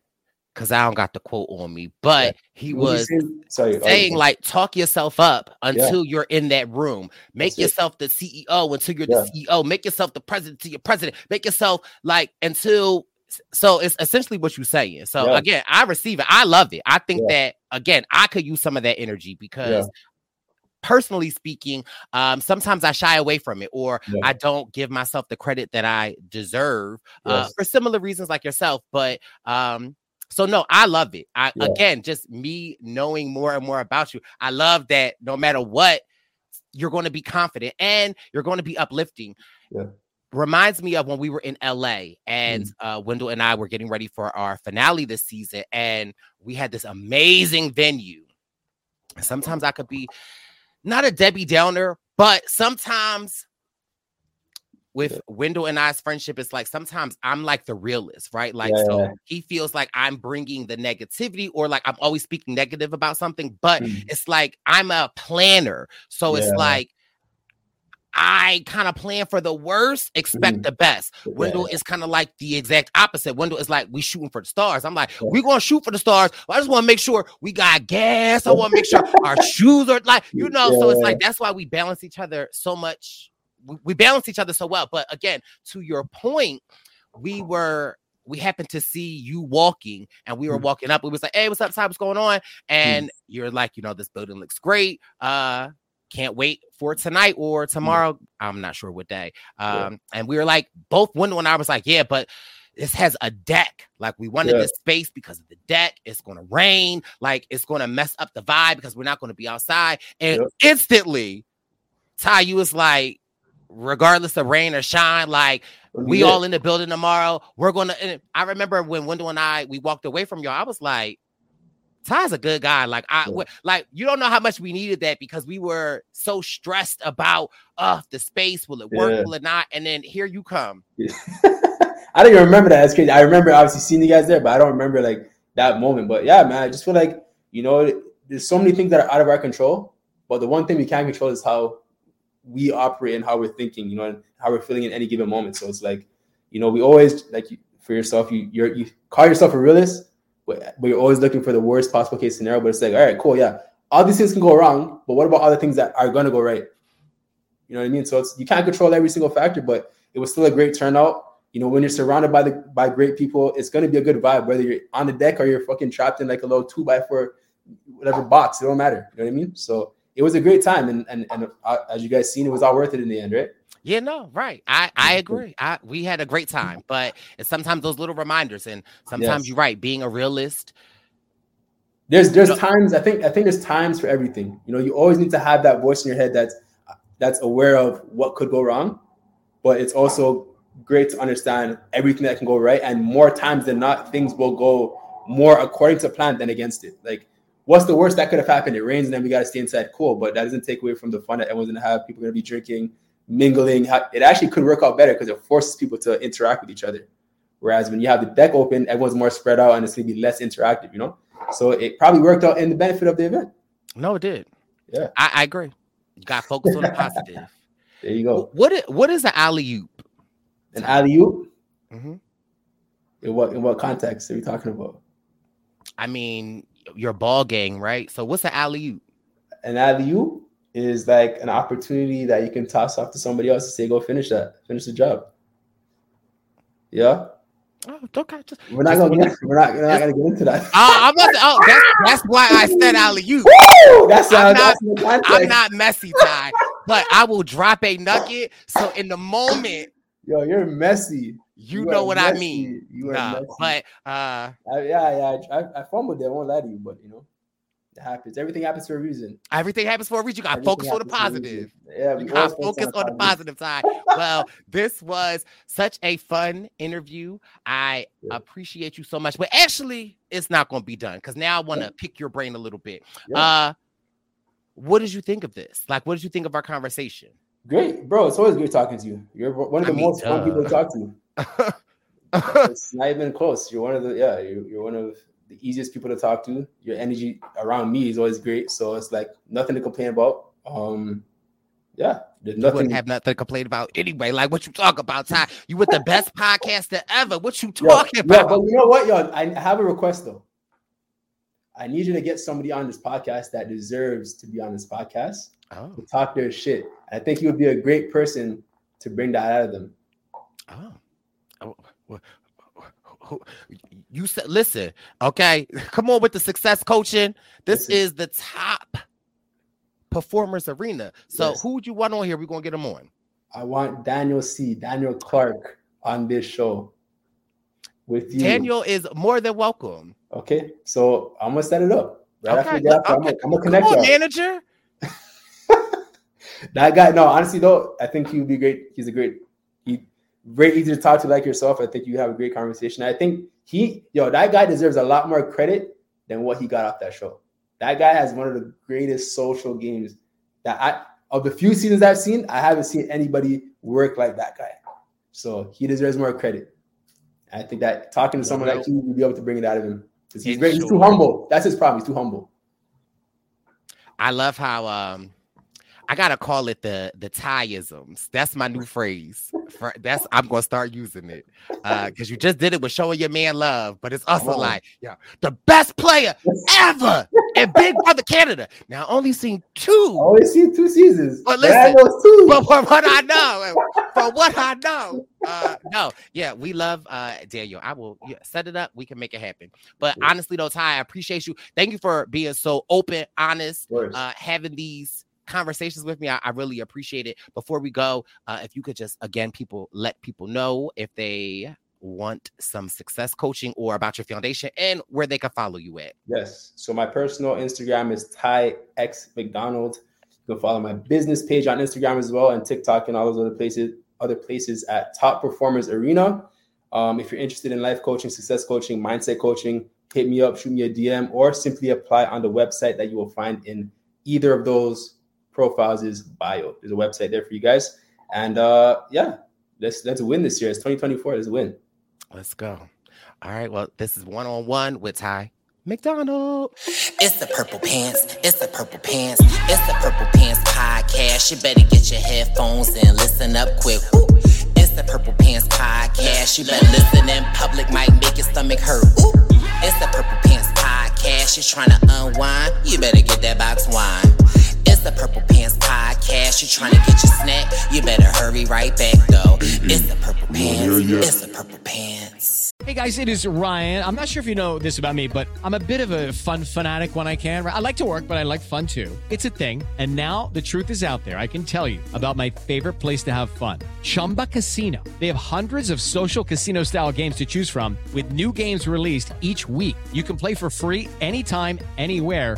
because I don't got the quote on me, but he was he saying? Sorry, oh, saying yeah. like talk yourself up until you're in that room. Make That's it. yourself the CEO until you're Yeah. the CEO. Make yourself the president to your president. Make yourself like until so it's essentially what you're saying. So Yeah. again, I receive it. I love it. I think Yeah. that again, I could use some of that energy because Yeah. Personally speaking, um, sometimes I shy away from it or Yeah. I don't give myself the credit that I deserve uh, Yes. for similar reasons like yourself. But um, so no, I love it. I Yeah. again, just me knowing more and more about you. I love that no matter what, you're going to be confident and you're going to be uplifting. Yeah. Reminds me of when we were in LA and Mm. uh, Wendell and I were getting ready for our finale this season, and we had this amazing venue Sometimes I could be not a Debbie Downer, but sometimes with Wendell and I's friendship, it's like sometimes I'm like the realist, right? Like, Yeah. so he feels like I'm bringing the negativity or like I'm always speaking negative about something, but Mm. it's like I'm a planner. So it's like, I kind of plan for the worst, expect the best. Wendell is kind of like the exact opposite. Wendell is like, we shooting for the stars. I'm like, we gonna shoot for the stars. I just want to make sure we got gas. I want to make sure our shoes are like, you know. So it's like that's why we balance each other so much. We, we balance each other so well. But again, to your point, we were we happened to see you walking and we were walking up. We was like, hey, what's up, Ty? What's going on? And you're like, you know, this building looks great. Uh, can't wait for tonight or tomorrow. I'm not sure what day. Um, and we were like, both Wendell and I was like, yeah, but this has a deck. Like we wanted Yeah. this space because of the deck. It's gonna rain. Like it's gonna mess up the vibe because we're not gonna be outside. And instantly, Ty, you was like, regardless of rain or shine, like we all in the building tomorrow. We're gonna. I remember when Wendell and I we walked away from y'all. I was like, Ty's a good guy. Like I w- like you don't know how much we needed that because we were so stressed about uh the space. Will it work? Yeah. Will it not? And then here you come. I don't even remember that. That's crazy. I remember obviously seeing you guys there, but I don't remember like that moment. But yeah, man, I just feel like you know, there's so many things that are out of our control. But the one thing we can control is how we operate and how we're thinking, you know, and how we're feeling in any given moment. So it's like, you know, we always like for yourself, you you're, you call yourself a realist, you're always looking for the worst possible case scenario. But it's like, all right, cool, yeah, all these things can go wrong, but what about other things that are gonna go right? You know what I mean? So it's you can't control every single factor, but it was still a great turnout. You know, when you're surrounded by the by great people, it's gonna be a good vibe, whether you're on the deck or you're fucking trapped in like a little two by four, whatever box. It don't matter. You know what I mean? So it was a great time, and and and uh, as you guys seen, it was all worth it in the end, right? Yeah, no, right. I I mm-hmm. agree. I we had a great mm-hmm. time, but it's sometimes those little reminders, and sometimes Yes. you're right. Being a realist, There's there's times I think I think there's times for everything. You know, you always need to have that voice in your head that's that's aware of what could go wrong, but it's also great to understand everything that can go right. And more times than not, things will go more according to plan than against it. Like, what's the worst that could have happened? It rains and then we got to stay inside. Cool, but that doesn't take away from the fun that everyone's gonna have. People are gonna be drinking, mingling. It actually could work out better because it forces people to interact with each other. Whereas when you have the deck open, everyone's more spread out and it's gonna be less interactive. You know, so it probably worked out in the benefit of the event. no, it did. Yeah, I, I agree. You got to focus on the positive. There you go. What? What is an alley oop? An alley oop. Mhm. In what in what context are we talking about? I mean, your ball game, right? So what's an alley oop? An alley oop is like an opportunity that you can toss off to somebody else to say, "Go finish that, finish the job." Yeah, Oh, okay. Just, we're not gonna get, we're not, we're not gonna get into that. Oh, I'm about to, oh, that's, that's why I said alley. Woo! That's I'm uh, not, that's. I'm not messy, Ty, but I will drop a nugget. So in the moment, Yo, you're messy. you, You know what I mean. You are Nah, messy. but uh, I, yeah, yeah. I, I, I fumbled there. I won't lie to you, but you know, happens. Everything happens for a reason. everything happens for a reason. You got to focus on the happens for a reason. positive. Yeah, You we got to focus on the positive side. well, this was such a fun interview. I appreciate you so much. But actually, it's not going to be done because now I want to pick your brain a little bit. Yeah. Uh, what did you think of this? Like, what did you think of our conversation? Great, bro. It's always great talking to you. You're one of I the mean, most fun people to talk to. it's not even close. You're one of the yeah. You're, you're one of the easiest people to talk to. Your energy around me is always great. So it's like nothing to complain about. Um, yeah, there's You nothing. wouldn't have nothing to complain about anyway. Like, what you talk about, Ty? You with the best podcaster ever. What you Yo, talking yo, about? but you know what, yo? I have a request though. I need you to get somebody on this podcast that deserves to be on this podcast Oh, to talk their shit. I think you would be a great person to bring that out of them. oh. Oh, You said, listen, okay, come on with the success coaching. This is the top performers arena. So, Yes. who would you want on here? We're gonna get them on. I want Daniel C, Daniel Clark on this show with you. Daniel is more than welcome. Okay, so I'm gonna set it up. Right Okay, get look, off, I'm, gonna, I'm gonna Come connect on, y'all. manager. That guy, no, honestly though, I think he would be great. He's a great, very easy to talk to like yourself. I think you have a great conversation. I think he, yo, that guy deserves a lot more credit than what he got off that show. That guy has one of the greatest social games that I of the few seasons I've seen, I haven't seen anybody work like that guy. So he deserves more credit. I think that talking to someone like you, you'll be able to bring it out of him because he's, great. he's too humble. That's his problem. He's too humble. I love how um I gotta call it the the tieisms. That's my new phrase. For, that's I'm gonna start using it because uh, you just did it with showing your man love, but it's also oh. like, yeah, the best player ever in Big Brother Canada. Now, I only seen two. I only seen two seasons. But listen, but for what I know, for what I know, uh, no, yeah, we love uh, Daniel. I will yeah, set it up. We can make it happen. But honestly, though, Ty, I appreciate you. Thank you for being so open, honest, uh, having these conversations with me. I, I really appreciate it. Before we go, uh, if you could just again, people let people know if they want some success coaching or about your foundation and where they can follow you at. Yes. So my personal Instagram is Ty X McDonald. You can follow my business page on Instagram as well and TikTok and all those other places, other places at Top Performers Arena. Um, if you're interested in life coaching, success coaching, mindset coaching, hit me up, shoot me a DM, or simply apply on the website that you will find in either of those profiles is bio. There's a website there for you guys. And uh yeah, let's let's win this year. It's 2024. Let's win. Let's go. All right. Well, this is one on one with Ty McDonald. It's the Purple Pants. It's the Purple Pants. It's the Purple Pants podcast. You better get your headphones and listen up quick. Ooh. It's the Purple Pants podcast. You better listen in public, might make your stomach hurt. Ooh. It's the Purple Pants podcast. You're trying to unwind. You better get that box wine. It's the Purple Pants Podcast. You trying to get your snack? You better hurry right back though. It's the Purple Pants. It's the Purple Pants. Hey guys, it is Ryan. I'm not sure if you know this about me, but I'm a bit of a fun fanatic when I can. I like to work, but I like fun too. It's a thing. And now the truth is out there. I can tell you about my favorite place to have fun Chumba Casino. They have hundreds of social casino style games to choose from, with new games released each week. You can play for free anytime, anywhere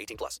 18 plus.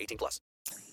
18 plus.